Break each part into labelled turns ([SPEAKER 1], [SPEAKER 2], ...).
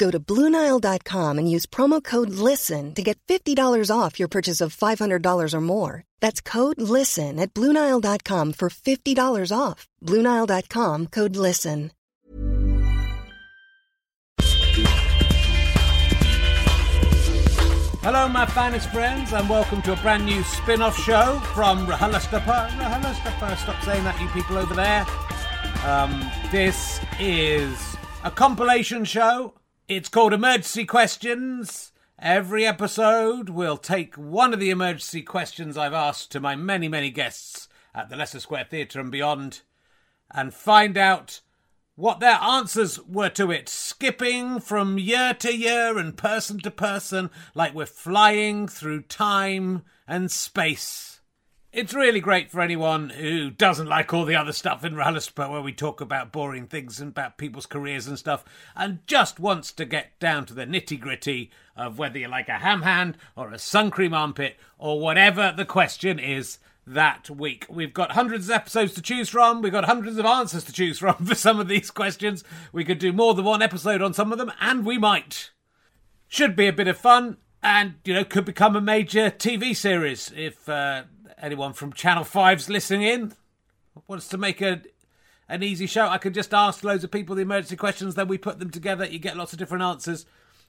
[SPEAKER 1] Go to Bluenile.com and use promo code LISTEN to get $50 off your purchase of $500 or more. That's code LISTEN at Bluenile.com for $50 off. Bluenile.com code LISTEN.
[SPEAKER 2] Hello, my finest friends, and welcome to a brand new spin off show from RHLSTP. RHLSTP, stop saying that, you people over there. Um, this is a compilation show it's called Emergency Questions. Every episode we'll take one of the emergency questions I've asked to my many, many guests at the Leicester Square Theatre and beyond and find out what their answers were to it, skipping from year to year and person to person like we're flying through time and space. It's really great for anyone who doesn't like all the other stuff in RHLSTP where we talk about boring things and about people's careers and stuff and just wants to get down to the nitty gritty of whether you like a ham hand or a sun cream armpit or whatever the question is that week. We've got hundreds of episodes to choose from. We've got hundreds of answers to choose from for some of these questions. We could do more than one episode on some of them, and we might. Should be a bit of fun, and you know, could become a major TV series if uh, anyone from Channel 5's listening in wants to make a an easy show, I could just ask loads of people the emergency questions, then we put them together, you get lots of different answers,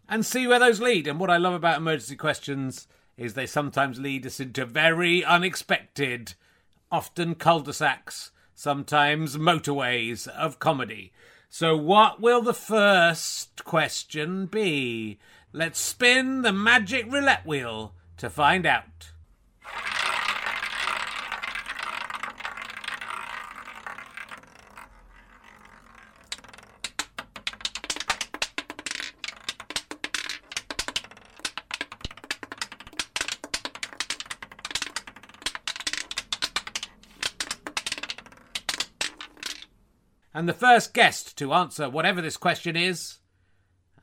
[SPEAKER 2] and see where those lead. And what I love about emergency questions is they sometimes lead us into very unexpected, often cul-de-sacs, sometimes motorways of comedy. So, what will the first question be? Let's spin the magic roulette wheel to find out. And the first guest to answer whatever this question is,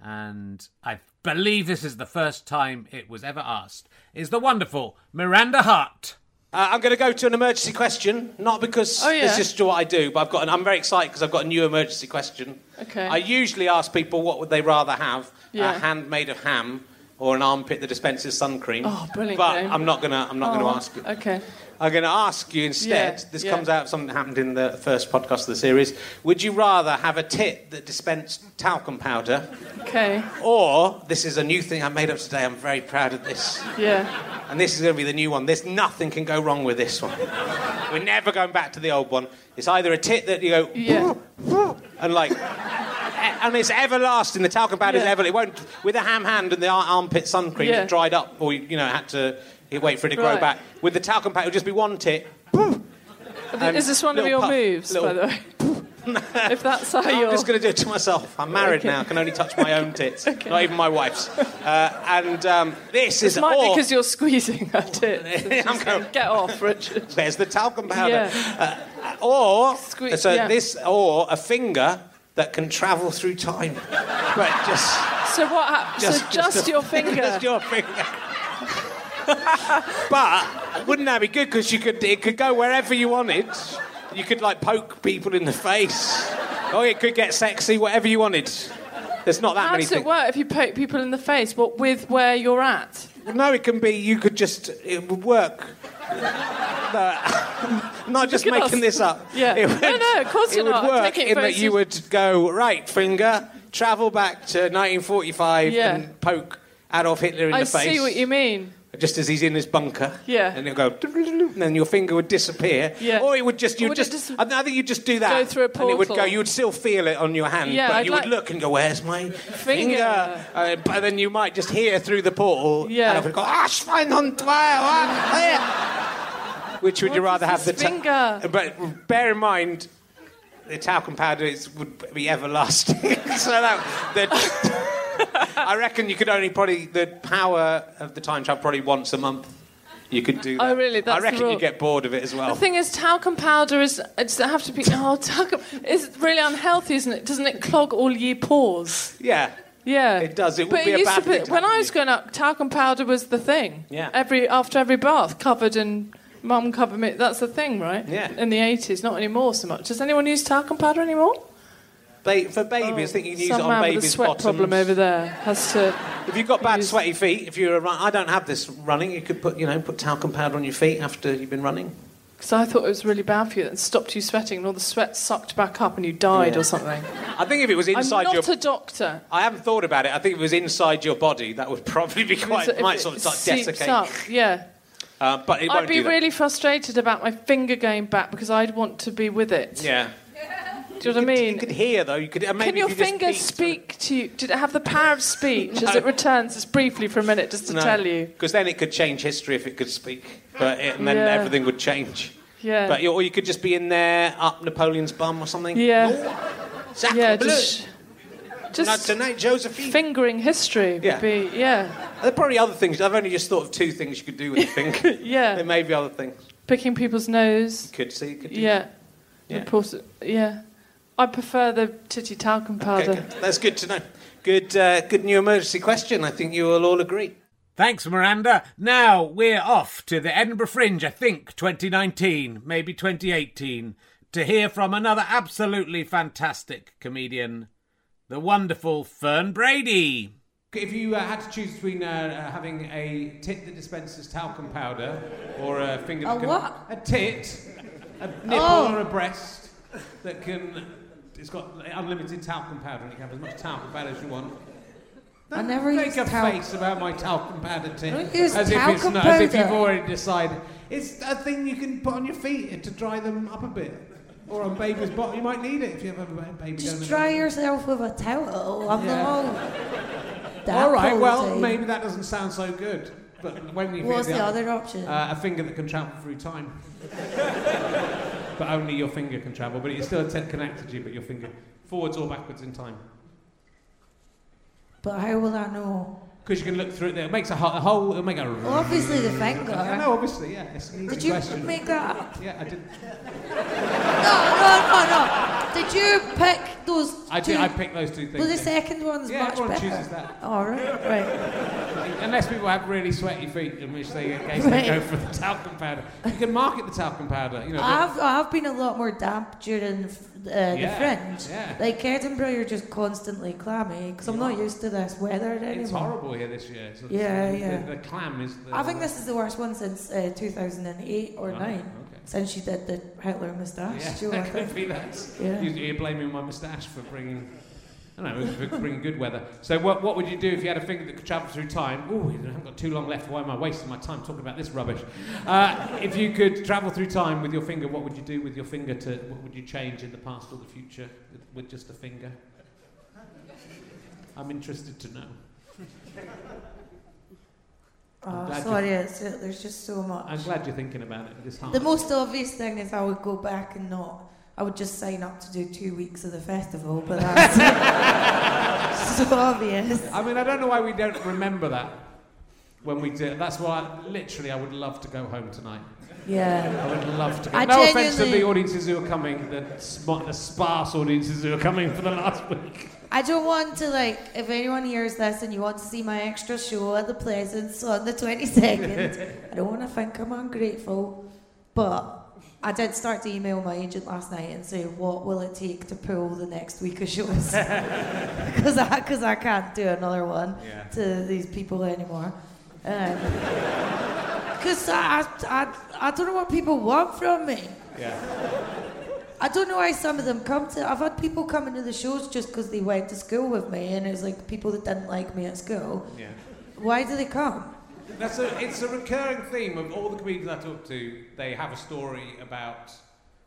[SPEAKER 2] and I believe this is the first time it was ever asked, is the wonderful Miranda Hart.
[SPEAKER 3] Uh, I'm going to go to an emergency question, not because
[SPEAKER 4] Oh, yeah.
[SPEAKER 3] it's just what I do, but I've got. An, I'm very excited because I've got a new emergency question.
[SPEAKER 4] Okay.
[SPEAKER 3] I usually ask people what would they rather have:
[SPEAKER 4] Yeah.
[SPEAKER 3] a hand made of ham or an armpit that dispenses sun cream.
[SPEAKER 4] Oh, brilliant
[SPEAKER 3] But
[SPEAKER 4] game.
[SPEAKER 3] I'm not gonna. I'm not
[SPEAKER 4] Oh,
[SPEAKER 3] going to ask you.
[SPEAKER 4] Okay.
[SPEAKER 3] I'm going to ask you instead.
[SPEAKER 4] Yeah,
[SPEAKER 3] this
[SPEAKER 4] yeah.
[SPEAKER 3] comes out of something that happened in the first podcast of the series. Would you rather have a tit that dispensed talcum powder,
[SPEAKER 4] Okay.
[SPEAKER 3] or this is a new thing I made up today? I'm very proud of this.
[SPEAKER 4] Yeah.
[SPEAKER 3] And this is going to be the new one. There's nothing can go wrong with this one. We're never going back to the old one. It's either a tit that you go,
[SPEAKER 4] Yeah.
[SPEAKER 3] and like, and it's everlasting. The talcum powder is ever. It won't with a ham hand and the armpit sun cream.
[SPEAKER 4] Yeah.
[SPEAKER 3] It dried up, or you know had to you wait for it to grow
[SPEAKER 4] Right.
[SPEAKER 3] back. With the talcum powder, it'll just be one tit. And
[SPEAKER 4] Is this one of
[SPEAKER 3] little
[SPEAKER 4] your
[SPEAKER 3] puff,
[SPEAKER 4] moves, by
[SPEAKER 3] little-
[SPEAKER 4] the way? if that's how you're.
[SPEAKER 3] I'm just going to do it to myself. I'm married
[SPEAKER 4] Okay.
[SPEAKER 3] now. I can only touch my own tits, not even my wife's. Uh, and um, this is
[SPEAKER 4] This might be
[SPEAKER 3] or-
[SPEAKER 4] because you're squeezing at it.
[SPEAKER 3] I'm going.
[SPEAKER 4] Get off, Richard.
[SPEAKER 3] There's the talcum powder. Uh, or
[SPEAKER 4] Sque-
[SPEAKER 3] so
[SPEAKER 4] yeah.
[SPEAKER 3] this, or a finger that can travel through time. but just,
[SPEAKER 4] So what happens?
[SPEAKER 3] just,
[SPEAKER 4] so just,
[SPEAKER 3] a-
[SPEAKER 4] your finger.
[SPEAKER 3] just your finger. But wouldn't that be good? Because you could, it could go wherever you wanted. You could like poke people in the face. Oh, it could get sexy, whatever you wanted. There's not that
[SPEAKER 4] How
[SPEAKER 3] many
[SPEAKER 4] does it
[SPEAKER 3] things.
[SPEAKER 4] work if you poke people in the face? What with where you're at?
[SPEAKER 3] No, it can be. You could just. It would work. No, I'm not just making this up.
[SPEAKER 4] Yeah.
[SPEAKER 3] It
[SPEAKER 4] No, no, of course
[SPEAKER 3] it
[SPEAKER 4] you're
[SPEAKER 3] would
[SPEAKER 4] not.
[SPEAKER 3] Work
[SPEAKER 4] it
[SPEAKER 3] in that you would go right finger, travel back to 1945
[SPEAKER 4] Yeah.
[SPEAKER 3] and poke Adolf Hitler in
[SPEAKER 4] I
[SPEAKER 3] the face.
[SPEAKER 4] I see what you mean.
[SPEAKER 3] Just as he's in his bunker.
[SPEAKER 4] Yeah.
[SPEAKER 3] And he'll go. And then your finger would disappear.
[SPEAKER 4] Yeah.
[SPEAKER 3] Or it would just. You
[SPEAKER 4] would
[SPEAKER 3] just, I think you'd just do that.
[SPEAKER 4] Go through a portal.
[SPEAKER 3] And it would go. You would still feel it on your hand.
[SPEAKER 4] Yeah,
[SPEAKER 3] But
[SPEAKER 4] I'd
[SPEAKER 3] you
[SPEAKER 4] like-
[SPEAKER 3] would look and go, "Where's my
[SPEAKER 4] Finger.
[SPEAKER 3] finger?" Uh, but then you might just hear through the portal.
[SPEAKER 4] Yeah.
[SPEAKER 3] And it would go. Ah, Schwein und zwei. Which would you rather have the
[SPEAKER 4] finger?
[SPEAKER 3] But bear in mind, the talcum powder is, would be everlasting. so that, the, I reckon you could only probably the power of the time travel probably once a month. You could do oh, that.
[SPEAKER 4] Oh, really? That's
[SPEAKER 3] I reckon you get bored of it as well.
[SPEAKER 4] The thing is, talcum powder is. Does it have to be? Oh, talcum is really unhealthy, isn't it? Doesn't it clog all your pores?
[SPEAKER 3] yeah.
[SPEAKER 4] Yeah,
[SPEAKER 3] It does. It would
[SPEAKER 4] but
[SPEAKER 3] be
[SPEAKER 4] it
[SPEAKER 3] a
[SPEAKER 4] used
[SPEAKER 3] bad
[SPEAKER 4] to be,
[SPEAKER 3] thing
[SPEAKER 4] when I was growing up. Talcum powder was the thing.
[SPEAKER 3] Yeah.
[SPEAKER 4] Every after every bath, covered in mum covered me. That's the thing, right?
[SPEAKER 3] Yeah.
[SPEAKER 4] In the eighties, not anymore so much. Does anyone use talcum powder anymore?
[SPEAKER 3] Ba- for babies, I think you can use it on
[SPEAKER 4] man with a
[SPEAKER 3] babies'
[SPEAKER 4] sweat
[SPEAKER 3] bottoms.
[SPEAKER 4] problem over there has to.
[SPEAKER 3] If you've got bad
[SPEAKER 4] use-
[SPEAKER 3] sweaty feet, if you're a run, I don't have this running. You could put, you know, put talcum powder on your feet after you've been running.
[SPEAKER 4] Because I thought it was really bad for you. and stopped you sweating, and all the sweat sucked back up, and you died
[SPEAKER 3] Yeah.
[SPEAKER 4] or something.
[SPEAKER 3] I think if it was inside I'm
[SPEAKER 4] not
[SPEAKER 3] your,
[SPEAKER 4] a doctor.
[SPEAKER 3] I haven't thought about it. I think if it was inside your body, that would probably be quite,
[SPEAKER 4] If
[SPEAKER 3] might sort of
[SPEAKER 4] seeps
[SPEAKER 3] desiccate.
[SPEAKER 4] up, Yeah.
[SPEAKER 3] Uh, but it
[SPEAKER 4] I'd be really frustrated about my finger going back because I'd want to be with it.
[SPEAKER 3] Yeah.
[SPEAKER 4] Do you know what I
[SPEAKER 3] You
[SPEAKER 4] mean?
[SPEAKER 3] could hear though. You could. uh, Maybe
[SPEAKER 4] Can your
[SPEAKER 3] you
[SPEAKER 4] finger speak to you? Did it have the power of speech as it returns just briefly for a minute just to
[SPEAKER 3] through-
[SPEAKER 4] tell you?
[SPEAKER 3] Because then it could change history if it could speak, but it, and then
[SPEAKER 4] Yeah.
[SPEAKER 3] everything would change.
[SPEAKER 4] Yeah.
[SPEAKER 3] But you- or you could just be in there up Napoleon's bum or something.
[SPEAKER 4] yeah.
[SPEAKER 3] Sacre
[SPEAKER 4] Yeah. Just,
[SPEAKER 3] Not tonight, Josephine.
[SPEAKER 4] fingering history would
[SPEAKER 3] Yeah.
[SPEAKER 4] be, yeah.
[SPEAKER 3] There are probably other things. I've only just thought of two things you could do with a finger.
[SPEAKER 4] Yeah.
[SPEAKER 3] there may be other things.
[SPEAKER 4] Picking people's nose.
[SPEAKER 3] Could see. Could do.
[SPEAKER 4] Yeah.
[SPEAKER 3] Yeah.
[SPEAKER 4] Report yeah. I prefer the titty talcum powder.
[SPEAKER 3] Okay, good. That's good to know. Good, uh, good new emergency question. I think you will all agree.
[SPEAKER 2] Thanks, Miranda. Now we're off to the Edinburgh Fringe, I think 2019, maybe 2018, to hear from another absolutely fantastic comedian, the wonderful Fern Brady.
[SPEAKER 3] If you uh, had to choose between uh, uh, having a tit that dispenses talcum powder or a finger that
[SPEAKER 5] A
[SPEAKER 3] can,
[SPEAKER 5] what?
[SPEAKER 3] a tit, a nipple
[SPEAKER 5] Oh.
[SPEAKER 3] or a breast that can, it's got unlimited talcum powder and you can have as much talcum powder as you want.
[SPEAKER 5] I never
[SPEAKER 3] Make
[SPEAKER 5] used
[SPEAKER 3] a
[SPEAKER 5] talc-
[SPEAKER 3] face about my talcum powder tit.
[SPEAKER 5] I don't use
[SPEAKER 3] as if it's
[SPEAKER 5] talcum
[SPEAKER 3] not, as if you've already decided. It's a thing you can put on your feet to dry them up a bit. Or on baby's bottom. You might need it if you have a baby
[SPEAKER 5] Just dry yourself with a towel. I'm
[SPEAKER 3] Yeah.
[SPEAKER 5] not that
[SPEAKER 3] All right, well, maybe that doesn't sound so good. But when you
[SPEAKER 5] What's
[SPEAKER 3] hear
[SPEAKER 5] the other option?
[SPEAKER 3] Uh, a finger that can travel through time. but only your finger can travel. But it's still a tent connected to you, but your finger forwards or backwards in time.
[SPEAKER 5] but how will I know?
[SPEAKER 3] Because you can look through it. There. It makes a, ho- a hole. It'll make a.
[SPEAKER 5] Well, obviously the finger.
[SPEAKER 3] I know, obviously, yeah. It's an easy
[SPEAKER 5] Did you
[SPEAKER 3] question.
[SPEAKER 5] make that up?
[SPEAKER 3] Yeah, I did.
[SPEAKER 5] No, no, no, no. Did you pick those?
[SPEAKER 3] I
[SPEAKER 5] two?
[SPEAKER 3] did. I picked those two things.
[SPEAKER 5] Well, the second one's
[SPEAKER 3] Yeah,
[SPEAKER 5] much
[SPEAKER 3] everyone
[SPEAKER 5] better.
[SPEAKER 3] chooses that.
[SPEAKER 5] All right, right.
[SPEAKER 3] Unless people have really sweaty feet, in which they, in case
[SPEAKER 5] Right.
[SPEAKER 3] they go for the talcum powder. You can market the talcum powder. You know,
[SPEAKER 5] I've I've been a lot more damp during uh, the
[SPEAKER 3] Yeah,
[SPEAKER 5] fringe.
[SPEAKER 3] yeah.
[SPEAKER 5] Like Edinburgh, you're just constantly clammy because I'm not used to this weather anymore.
[SPEAKER 3] it's horrible here this year. So
[SPEAKER 5] Yeah,
[SPEAKER 3] the,
[SPEAKER 5] yeah.
[SPEAKER 3] The, the clam is. The,
[SPEAKER 5] I think this is the worst one since uh, 2008 or
[SPEAKER 3] Right,
[SPEAKER 5] 9.
[SPEAKER 3] okay.
[SPEAKER 5] Since she did the Hitler moustache.
[SPEAKER 3] Yeah,
[SPEAKER 5] You're like
[SPEAKER 3] could be that.
[SPEAKER 5] Yeah.
[SPEAKER 3] You, you're blaming my moustache for bringing. I don't know, for bringing good weather. So, what, what would you do if you had a finger that could travel through time? Oh, I haven't got too long left. Why am I wasting my time talking about this rubbish? Uh, if you could travel through time with your finger, what would you do with your finger? To what would you change in the past or the future with, with just a finger? I'm interested to know.
[SPEAKER 5] Oh, sorry, it's, there's just so much.
[SPEAKER 3] I'm glad you're thinking about it this hard.
[SPEAKER 5] The most obvious thing is I would go back and not. I would just sign up to do two weeks of the festival, but that's so obvious.
[SPEAKER 3] I mean, I don't know why we don't remember that when we did. That's why, literally, I would love to go home tonight.
[SPEAKER 5] Yeah.
[SPEAKER 3] I would love to go.
[SPEAKER 5] I
[SPEAKER 3] no offense to the audiences who are coming, the, sm- the sparse audiences who are coming for the last week.
[SPEAKER 5] I don't want to like. If anyone hears this and you want to see my extra show at the Pleasance on the 22nd, I don't want to think I'm ungrateful, but I did start to email my agent last night and say, what will it take to pull the next week of shows? Because I, cause I can't do another one
[SPEAKER 3] Yeah.
[SPEAKER 5] to these people anymore. Um, because I, I, I don't know what people want from me.
[SPEAKER 3] Yeah.
[SPEAKER 5] I don't know why some of them come to. I've had people come into the shows just because they went to school with me, and it's like people that didn't like me at school.
[SPEAKER 3] Yeah.
[SPEAKER 5] Why do they come?
[SPEAKER 3] That's a, it's a recurring theme of all the comedians I talk to. They have a story about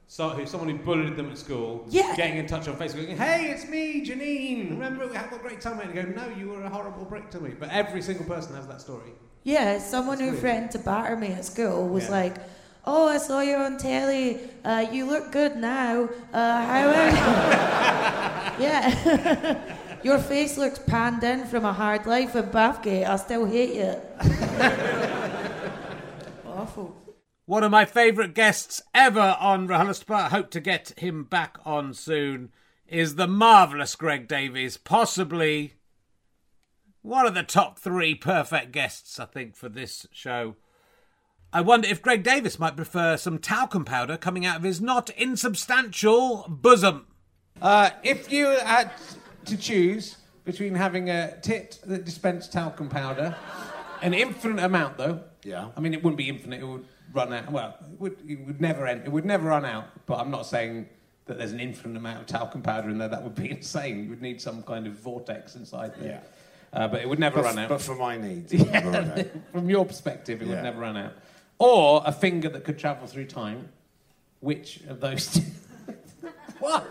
[SPEAKER 3] so, who, someone who bullied them at school,
[SPEAKER 5] Yeah.
[SPEAKER 3] getting in touch on Facebook, going, "Hey, it's me, Janine. Remember we had a great time." And they go, "No, you were a horrible prick to me." But every single person has that story.
[SPEAKER 5] Yeah, someone who
[SPEAKER 3] weird.
[SPEAKER 5] threatened to batter me at school was
[SPEAKER 3] Yeah.
[SPEAKER 5] like, "Oh, I saw you on telly. Uh, you look good now. Uh, how are you?" yeah. Your face looks panned in from a hard life in Bathgate. I still hate you. Awful.
[SPEAKER 2] One of my favourite guests ever on RHLSTP, I hope to get him back on soon, is the marvellous Greg Davies. Possibly one of the top three perfect guests, I think, for this show. I wonder if Greg Davies might prefer some talcum powder coming out of his not insubstantial bosom.
[SPEAKER 3] Uh, if you had to choose between having a tit that dispensed talcum powder, an infinite amount though.
[SPEAKER 6] Yeah.
[SPEAKER 3] I mean, it wouldn't be infinite. It would run out. Well, it would, it would never end. It would never run out. But I'm not saying that there's an infinite amount of talcum powder in there. That would be insane. You would need some kind of vortex inside there. Uh, but it would never
[SPEAKER 6] But,
[SPEAKER 3] run out.
[SPEAKER 6] but for my needs, it would never run out.
[SPEAKER 3] From your perspective, it would never run out. Or a finger that could travel through time. Which of those two? what?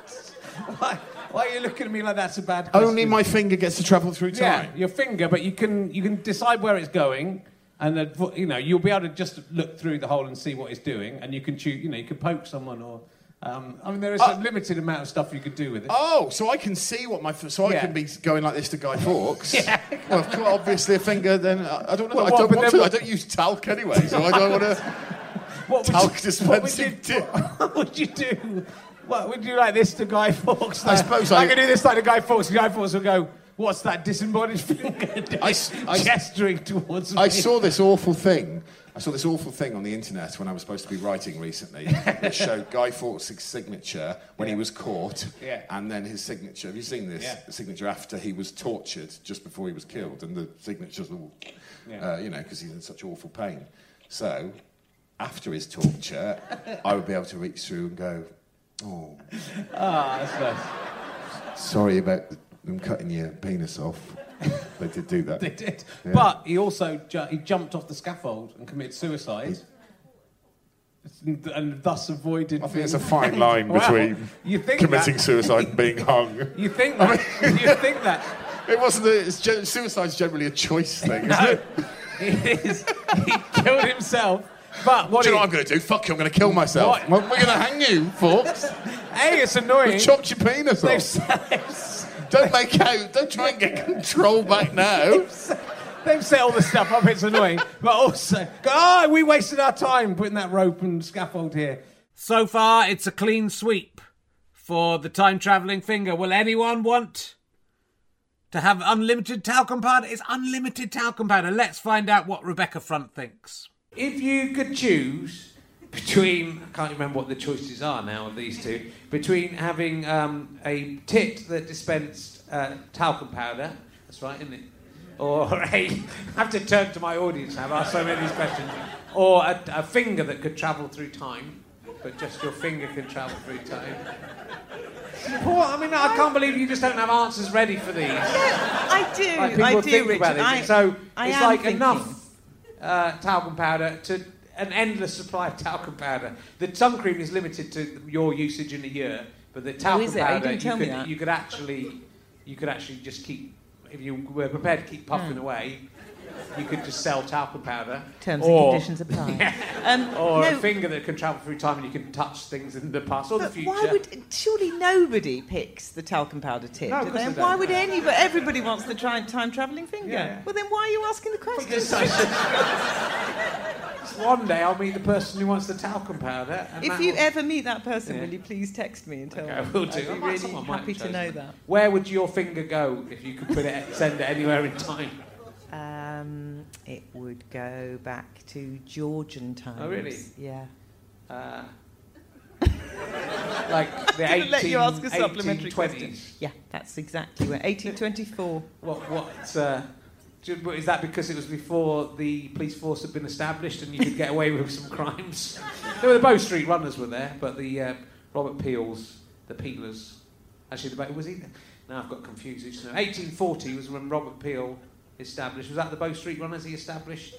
[SPEAKER 3] Why, why are you looking at me like that's a bad question?
[SPEAKER 6] Only my finger gets to travel through time.
[SPEAKER 3] Yeah, your finger, but you can you can decide where it's going, and the, you know you'll be able to just look through the hole and see what it's doing, and you can choose. You know, you can poke someone, or um, I mean, there is
[SPEAKER 6] Uh,
[SPEAKER 3] a limited amount of stuff you could do with it.
[SPEAKER 6] Oh, so I can see what my so I
[SPEAKER 3] Yeah.
[SPEAKER 6] can be going like this to Guy Fawkes.
[SPEAKER 3] Yeah.
[SPEAKER 6] Well, of course, obviously a finger. Then I don't know.
[SPEAKER 3] Well,
[SPEAKER 6] I don't
[SPEAKER 3] but
[SPEAKER 6] want to.
[SPEAKER 3] what-
[SPEAKER 6] I don't use talc anyway, so I don't want to.
[SPEAKER 3] what would
[SPEAKER 6] talc
[SPEAKER 3] you,
[SPEAKER 6] dispensing
[SPEAKER 3] what would, you, what would you do? What would you like this to Guy Fawkes?
[SPEAKER 6] I suppose
[SPEAKER 3] I
[SPEAKER 6] I-
[SPEAKER 3] could do this like to Guy Fawkes. Guy Fawkes will go. What's that disembodied finger doing?
[SPEAKER 6] I I
[SPEAKER 3] gesturing towards me?
[SPEAKER 6] I saw this awful thing. I saw this awful thing on the internet when I was supposed to be writing recently. It showed Guy Fawkes' signature when he was caught,
[SPEAKER 3] Yeah.
[SPEAKER 6] and then his signature. Have you seen this?
[SPEAKER 3] Yeah.
[SPEAKER 6] The signature after he was tortured, just before he was killed, and the signature's all,
[SPEAKER 3] Yeah.
[SPEAKER 6] uh, you know, because he's in such awful pain. So, after his torture, I would be able to reach through and go, "Oh,
[SPEAKER 3] Ah, that's nice.
[SPEAKER 6] sorry about them cutting your penis off." they did do that.
[SPEAKER 3] They did.
[SPEAKER 6] Yeah.
[SPEAKER 3] But he also ju- he jumped off the scaffold and committed suicide. And thus avoided.
[SPEAKER 6] I think it's a fine line
[SPEAKER 3] Well,
[SPEAKER 6] between
[SPEAKER 3] you think
[SPEAKER 6] committing
[SPEAKER 3] that,
[SPEAKER 6] suicide and being hung.
[SPEAKER 3] You think that? you think that?
[SPEAKER 6] It wasn't. A, it's gen- suicide's generally a choice thing, isn't
[SPEAKER 3] No,
[SPEAKER 6] it?
[SPEAKER 3] it is. He killed himself. But what?
[SPEAKER 6] Do you know what I'm going to do? Fuck you! I'm going to kill myself.
[SPEAKER 3] What?
[SPEAKER 6] Well, we're going to hang you, folks.
[SPEAKER 3] hey, it's annoying.
[SPEAKER 6] We've chopped your penis off.
[SPEAKER 3] Set,
[SPEAKER 6] Don't make out. Don't try and get control back now.
[SPEAKER 3] they've set all the stuff up. It's annoying. But also, oh, we wasted our time putting that rope and scaffold here.
[SPEAKER 2] So far, it's a clean sweep for the time traveling finger. Will anyone want to have unlimited talcum powder? It's unlimited talcum powder. Let's find out what Rebecca Front thinks.
[SPEAKER 3] If you could choose between, I can't remember what the choices are now of these two, between having um, a tit that dispensed uh, talcum powder, that's right, isn't it? Or a, I have to turn to my audience now, I've asked so many of these questions. Or a, a finger that could travel through time, but just your finger can travel through time. Paul, I mean, I can't believe you just don't have answers ready for these.
[SPEAKER 7] I do.
[SPEAKER 3] Like
[SPEAKER 7] I do,
[SPEAKER 3] think
[SPEAKER 7] Richard.
[SPEAKER 3] about it.
[SPEAKER 7] I,
[SPEAKER 3] so
[SPEAKER 7] I
[SPEAKER 3] it's like
[SPEAKER 7] thinking.
[SPEAKER 3] enough uh, talcum powder to an endless supply of talcum powder. The sun cream is limited to your usage in a year, but the talcum
[SPEAKER 7] Oh, is? Oh,
[SPEAKER 3] powder you could you could actually you could actually just keep if you were prepared to keep puffing
[SPEAKER 7] Hmm.
[SPEAKER 3] away. You could just sell talcum powder.
[SPEAKER 7] Terms
[SPEAKER 3] or,
[SPEAKER 7] and conditions apply. Um,
[SPEAKER 3] Or a finger that can travel through time and you can touch things in the past or the future.
[SPEAKER 7] why would surely nobody picks the talcum powder tip?
[SPEAKER 3] No,
[SPEAKER 7] they?
[SPEAKER 3] they
[SPEAKER 7] And
[SPEAKER 3] don't.
[SPEAKER 7] why would anybody? Everybody wants the time time traveling finger.
[SPEAKER 3] Yeah.
[SPEAKER 7] Well, then why are you asking the question?
[SPEAKER 3] I One day I'll meet the person who wants the talcum powder. and
[SPEAKER 7] If you
[SPEAKER 3] will-
[SPEAKER 7] ever meet that person,
[SPEAKER 3] Yeah.
[SPEAKER 7] will you please text me and tell
[SPEAKER 3] Okay, I
[SPEAKER 7] me?
[SPEAKER 3] will do.
[SPEAKER 7] I'd be really
[SPEAKER 3] someone might have
[SPEAKER 7] happy to know
[SPEAKER 3] that.
[SPEAKER 7] that.
[SPEAKER 3] Where would your finger go if you could put it, send it anywhere in time?
[SPEAKER 7] Um, it would go back to Georgian times.
[SPEAKER 3] Oh, really?
[SPEAKER 7] Yeah.
[SPEAKER 3] Uh, like the
[SPEAKER 7] Gonna let you ask a supplementary
[SPEAKER 3] 1820s.
[SPEAKER 7] question. Yeah, that's exactly where. 1824.
[SPEAKER 3] What? What? Uh, is that because it was before the police force had been established and you could get away with some crimes? There were the Bow Street Runners were there, but the uh, Robert Peels, the Peelers. Actually, the, was he? Now I've got confused. No- 1840 was when Robert Peel established. Was that the Bow Street Runners he established?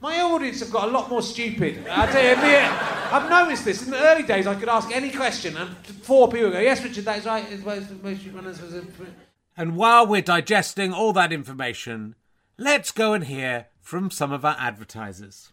[SPEAKER 3] My audience have got a lot more stupid. I tell you, I've noticed this. In the early days, I could ask any question, and four people go, "Yes, Richard, that is right.
[SPEAKER 2] And while we're digesting all that information, let's go and hear from some of our advertisers.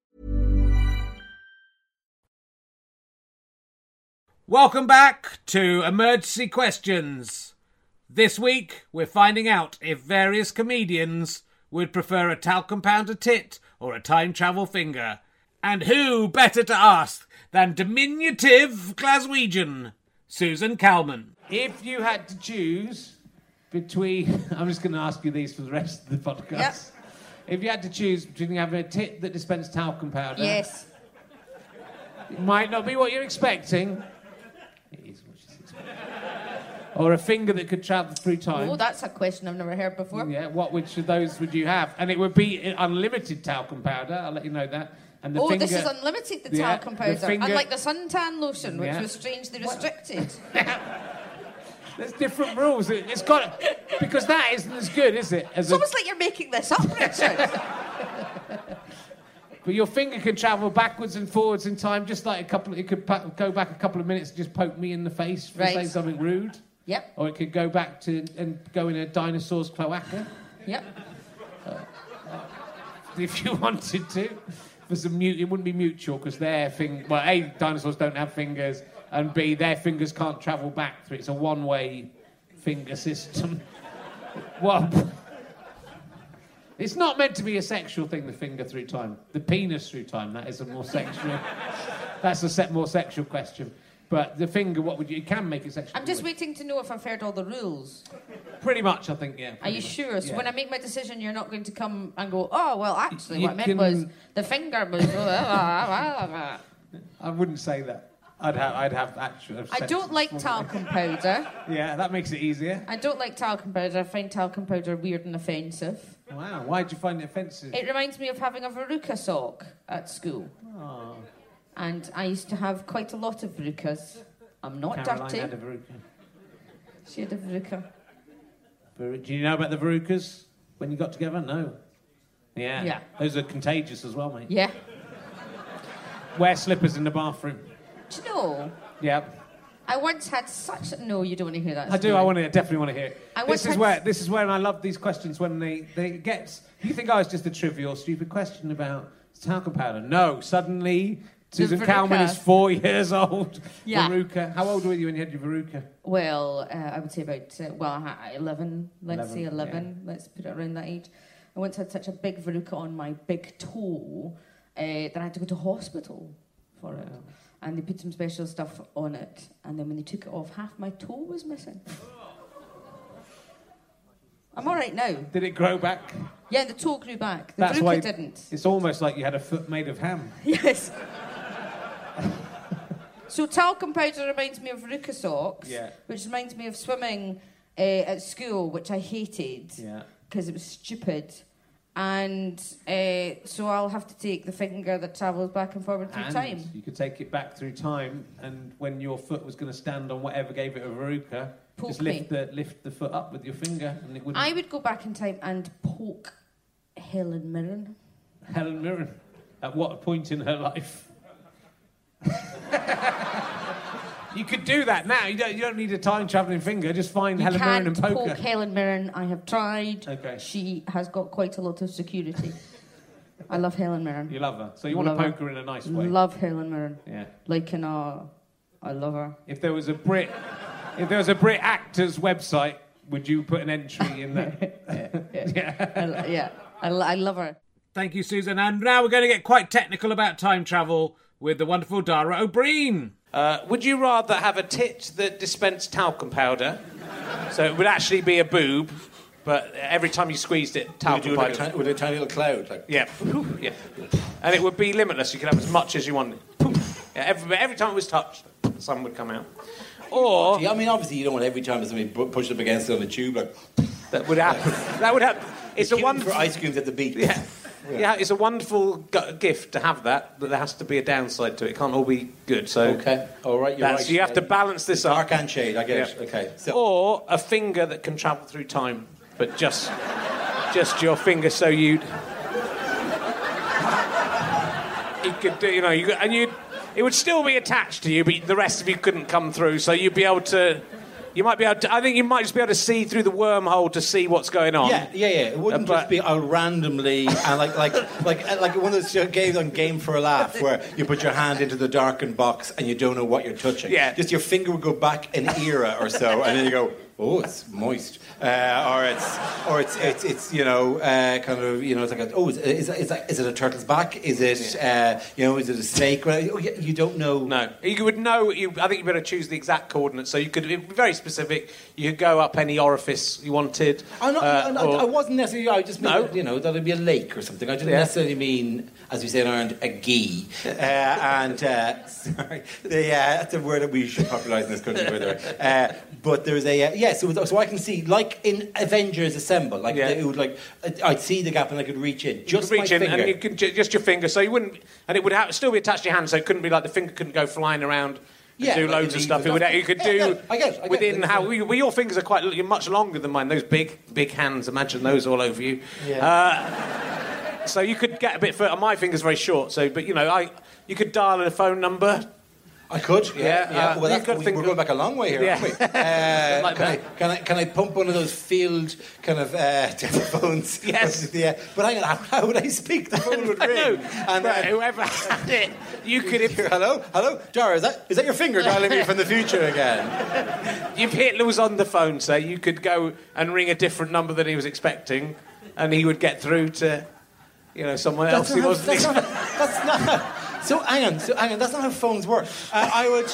[SPEAKER 2] Welcome back to Emergency Questions. This week, we're finding out if various comedians would prefer a talcum powder tit or a time travel finger. And who better to ask than diminutive Glaswegian, Susan Calman.
[SPEAKER 3] If you had to choose between, I'm just going to ask you these for the rest of the podcast.
[SPEAKER 8] Yep.
[SPEAKER 3] If you had to choose between having a tit that dispensed talcum powder,
[SPEAKER 8] Yes.
[SPEAKER 3] it might not be what you're expecting. It is what she's expecting. Or a finger that could travel through time.
[SPEAKER 8] Oh, that's a question I've never heard before.
[SPEAKER 3] Yeah, what which of those would you have? And it would be unlimited talcum powder. I'll let you know that. And the
[SPEAKER 8] oh,
[SPEAKER 3] finger,
[SPEAKER 8] this is unlimited, the
[SPEAKER 3] Yeah,
[SPEAKER 8] talcum
[SPEAKER 3] the
[SPEAKER 8] powder.
[SPEAKER 3] finger-
[SPEAKER 8] Unlike the suntan lotion, which
[SPEAKER 3] Yeah.
[SPEAKER 8] was strangely restricted.
[SPEAKER 3] There's different rules. It- It's got because that isn't as good, is it? As
[SPEAKER 8] It's
[SPEAKER 3] a-
[SPEAKER 8] almost like you're making this up, Richard.
[SPEAKER 3] But your finger can travel backwards and forwards in time, just like a couple. It could pa- go back a couple of minutes and just poke me in the face for
[SPEAKER 8] Right.
[SPEAKER 3] saying something rude.
[SPEAKER 8] Yep,
[SPEAKER 3] Or it could go back to and go in a dinosaur's cloaca
[SPEAKER 8] yep.
[SPEAKER 3] Uh, uh, if you wanted to. mute. It wouldn't be mutual because their thing. Well, a dinosaurs don't have fingers, and b their fingers can't travel back through. It's a one-way finger system. well, it's not meant to be a sexual thing. The finger through time, the penis through time. That is a more sexual. that's a set more sexual question. But the finger, what would you? You can make it sexual.
[SPEAKER 8] I'm just waiting to know if I've heard all the rules.
[SPEAKER 3] Pretty much, I think. Yeah.
[SPEAKER 8] Are you sure? So
[SPEAKER 3] Yeah.
[SPEAKER 8] when I make my decision, you're not going to come and go, oh, well, actually,
[SPEAKER 3] You
[SPEAKER 8] what I meant
[SPEAKER 3] can-
[SPEAKER 8] was the finger was.
[SPEAKER 3] I wouldn't say that. I'd have. I'd have actual.
[SPEAKER 8] I don't like talcum powder.
[SPEAKER 3] Yeah, that makes it easier.
[SPEAKER 8] I don't like talcum powder. I find talcum powder weird and offensive.
[SPEAKER 3] Wow. Why did you find it offensive?
[SPEAKER 8] It reminds me of having a veruca sock at school.
[SPEAKER 3] Oh.
[SPEAKER 8] And I used to have quite a lot of verucas. I'm not
[SPEAKER 3] Caroline
[SPEAKER 8] dirty.
[SPEAKER 3] had a veruca.
[SPEAKER 8] She had a veruca.
[SPEAKER 3] Veru- Do you know about the verucas when you got together? No. Yeah.
[SPEAKER 8] Yeah.
[SPEAKER 3] Those are contagious as well, mate.
[SPEAKER 8] Yeah.
[SPEAKER 3] Wear slippers in the bathroom.
[SPEAKER 8] Do you know?
[SPEAKER 3] Yeah.
[SPEAKER 8] I once had such. No, you don't want to hear that.
[SPEAKER 3] I do.
[SPEAKER 8] story.
[SPEAKER 3] I want to definitely want to hear it.
[SPEAKER 8] I
[SPEAKER 3] this is where this is where I love these questions when they they get. You think oh, was just a trivial, stupid question about talcum powder? No. Suddenly, Susan
[SPEAKER 8] veruca.
[SPEAKER 3] Calman is four years old.
[SPEAKER 8] Yeah.
[SPEAKER 3] Veruca. How old were you when you had your veruca?
[SPEAKER 8] Well, uh, I would say about, uh, well, 11, let's
[SPEAKER 3] 11,
[SPEAKER 8] say 11, let's put it around that age. I once had such a big verruca on my big toe uh, that I had to go to hospital for it. And they put some special stuff on it. And then when they took it off, half my toe was missing. I'm all right now.
[SPEAKER 3] Did it grow back?
[SPEAKER 8] Yeah, the toe grew back. The
[SPEAKER 3] That's why
[SPEAKER 8] didn't.
[SPEAKER 3] it's almost like you had a foot made of ham.
[SPEAKER 8] Yes. so talcum powder reminds me of verruca socks,
[SPEAKER 3] Yeah.
[SPEAKER 8] which reminds me of swimming uh, at school, which I hated
[SPEAKER 3] Yeah.
[SPEAKER 8] because it was stupid. And uh, so I'll have to take the finger that travels back and forward through
[SPEAKER 3] And
[SPEAKER 8] time.
[SPEAKER 3] you could take it back through time, and when your foot was going to stand on whatever gave it a veruca, just lift the lift the foot up with your finger, and it wouldn't.
[SPEAKER 8] I would go back in time and poke Helen Mirren.
[SPEAKER 3] Helen Mirren, at what point in her life? You could do that now. You don't, you don't need a time traveling finger. Just find
[SPEAKER 8] You
[SPEAKER 3] Helen Mirren
[SPEAKER 8] can't
[SPEAKER 3] and poke
[SPEAKER 8] poke
[SPEAKER 3] her.
[SPEAKER 8] Helen Mirren. I have tried.
[SPEAKER 3] Okay.
[SPEAKER 8] She has got quite a lot of security. I love Helen Mirren.
[SPEAKER 3] You love her, so you want to poke her in a nice way.
[SPEAKER 8] Love Helen Mirren.
[SPEAKER 3] Yeah.
[SPEAKER 8] Like in a, I love her.
[SPEAKER 3] If there was a Brit, if there was a Brit actors website, would you put an entry in there?
[SPEAKER 8] I, yeah, I, lo- I love her.
[SPEAKER 2] Thank you, Susan. And now we're going to get quite technical about time travel with the wonderful Dara Ó Briain.
[SPEAKER 3] Uh, would you rather have a tit that dispensed talcum powder, so it would actually be a boob, but every time you squeezed it, talcum
[SPEAKER 9] do like a
[SPEAKER 3] powder?
[SPEAKER 9] ti- with a tiny little cloud, like
[SPEAKER 3] yeah, yeah, and it would be limitless. You could have as much as you wanted. Yeah, every, every time it was touched, some would come out. Or
[SPEAKER 9] I mean, obviously, you don't want every time somebody pushed up against it on a tube, like
[SPEAKER 3] that would happen. that would happen. It's a one.
[SPEAKER 9] for ice creams at the beach.
[SPEAKER 3] Yeah. Yeah, it's a wonderful gu- gift to have that, but there has to be a downside to it. It can't all be good. So
[SPEAKER 9] Okay, all right, you're right.
[SPEAKER 3] You have to balance this up.
[SPEAKER 9] Dark and shade, I guess. it. Okay, so
[SPEAKER 3] Or a finger that can travel through time, but just just your finger, so you you could do, you know, you, and you it would still be attached to you, but the rest of you couldn't come through. So you'd be able to. You might be able to. I think you might just be able to see through the wormhole to see what's going on.
[SPEAKER 9] Yeah, yeah, yeah. It wouldn't
[SPEAKER 3] Uh,
[SPEAKER 9] just be uh, randomly and like like like uh, like one of those games on Game for a Laugh where you put your hand into the darkened box and you don't know what you're touching.
[SPEAKER 3] Yeah.
[SPEAKER 9] Just your finger would go back an era or so, and then you go, oh, it's moist, uh, or it's or it's it's, it's you know uh, kind of you know it's like a, oh, is, is, is, is it a turtle's back? Is it uh, you know is it a snake? Oh, You don't know.
[SPEAKER 3] No, you would know. You, I think you better choose the exact coordinates. So you could be very specific. You could go up any orifice you wanted.
[SPEAKER 9] I'm not,
[SPEAKER 3] uh,
[SPEAKER 9] not-
[SPEAKER 3] or-
[SPEAKER 9] I wasn't necessarily. I just meant,
[SPEAKER 3] No?
[SPEAKER 9] you know, that it'd be a lake or something. I didn't
[SPEAKER 3] Yeah.
[SPEAKER 9] necessarily mean, as we say in Ireland, a gee. Uh, and uh, sorry, the, uh, that's a word that we should popularise in this country, by the way. Uh, but there's a uh, yeah, so, so I can see like in Avengers Assemble, like
[SPEAKER 3] Yeah.
[SPEAKER 9] it would like I'd see the gap and I could reach in. Just
[SPEAKER 3] reach
[SPEAKER 9] my
[SPEAKER 3] in
[SPEAKER 9] finger.
[SPEAKER 3] and you could ju- just your finger, so you wouldn't, and it would have, still be attached to your hand, so it couldn't be like the finger couldn't go flying around. And
[SPEAKER 9] Yeah,
[SPEAKER 3] do loads of stuff. It would, you could
[SPEAKER 9] Yeah,
[SPEAKER 3] do
[SPEAKER 9] yeah, I guess, I get
[SPEAKER 3] within how we, well, your fingers are quite much longer than mine. Those big, big hands. Imagine those all over you.
[SPEAKER 9] Yeah.
[SPEAKER 3] Uh, so you could get a bit further. My finger's very short, so but you know, I you could dial a phone number.
[SPEAKER 9] I could, yeah.
[SPEAKER 3] Yeah,
[SPEAKER 9] yeah.
[SPEAKER 3] uh,
[SPEAKER 9] well, that's, we, we're going back a long way here,
[SPEAKER 3] Yeah.
[SPEAKER 9] aren't we? Uh,
[SPEAKER 3] Like
[SPEAKER 9] can, I, can, I, can I pump one of those field kind of uh, telephones?
[SPEAKER 3] Yes.
[SPEAKER 9] yeah. But hang on, how, how would I speak? The phone would
[SPEAKER 3] I
[SPEAKER 9] ring.
[SPEAKER 3] know.
[SPEAKER 9] And
[SPEAKER 3] Right,
[SPEAKER 9] uh,
[SPEAKER 3] whoever had it, you could have.
[SPEAKER 9] hello, hello, Dara. Is that is that your finger dialing me from the future again?
[SPEAKER 3] If Hitler was on the phone, say, you could go and ring a different number than he was expecting, and he would get through to, you know, someone else
[SPEAKER 9] That's
[SPEAKER 3] who
[SPEAKER 9] not,
[SPEAKER 3] wasn't
[SPEAKER 9] that's, not, that's not So hang on, so hang on. That's not how phones work. Uh, I would,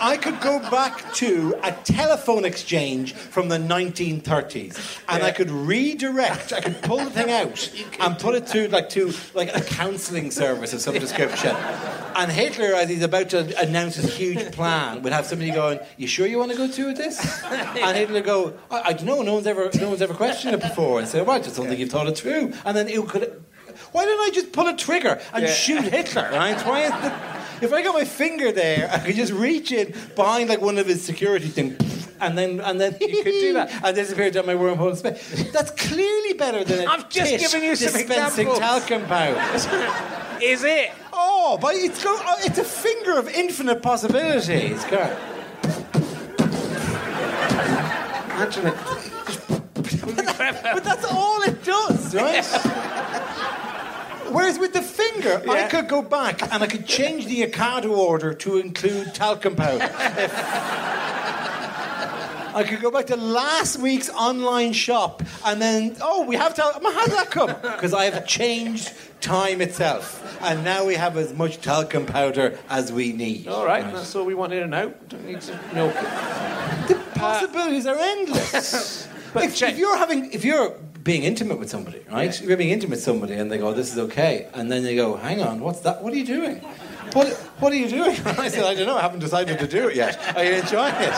[SPEAKER 9] I could go back to a telephone exchange from the 1930s, and I could redirect. I could pull the thing out and put it to like to like a counselling service of some description. And Hitler, as he's about to announce his huge plan, would have somebody going, "You sure you want to go through with this?" And Hitler would go, "I, I don't know. No one's ever, no one's ever questioned it before." And say, "Well, I just don't think you've thought it through." And then it could. Why didn't I just pull a trigger and
[SPEAKER 3] Yeah.
[SPEAKER 9] shoot Hitler? Right? Why is the, if I got my finger there, I could just reach in behind like one of his security things, and then and then
[SPEAKER 3] You could do that.
[SPEAKER 9] and disappear down my wormhole space. That's clearly better than a
[SPEAKER 3] I've just given you some
[SPEAKER 9] dispensing
[SPEAKER 3] examples.
[SPEAKER 9] talcum powder.
[SPEAKER 3] Is it?
[SPEAKER 9] Oh, but it's go, oh, it's a finger of infinite possibilities. Go on.
[SPEAKER 3] Imagine it.
[SPEAKER 9] But that's all it does, right? Whereas with the finger, I could go back and I could change the Ocado order to include talcum powder. I could go back to last week's online shop and then, oh, we have talcum. How did that come? Because I have changed time itself. And now we have as much talcum powder as we need.
[SPEAKER 3] All right, that's all we wanted to know. Don't need to milk it.
[SPEAKER 9] The possibilities are endless.
[SPEAKER 3] But
[SPEAKER 9] if,
[SPEAKER 3] check-
[SPEAKER 9] if you're having, if you're being intimate with somebody, right? If you're being intimate with somebody, and they go, "This is okay," and then they go, "Hang on, what's that? What are you doing? What What are you doing?" I said, "I don't know. I haven't decided to do it yet. Are you enjoying it?"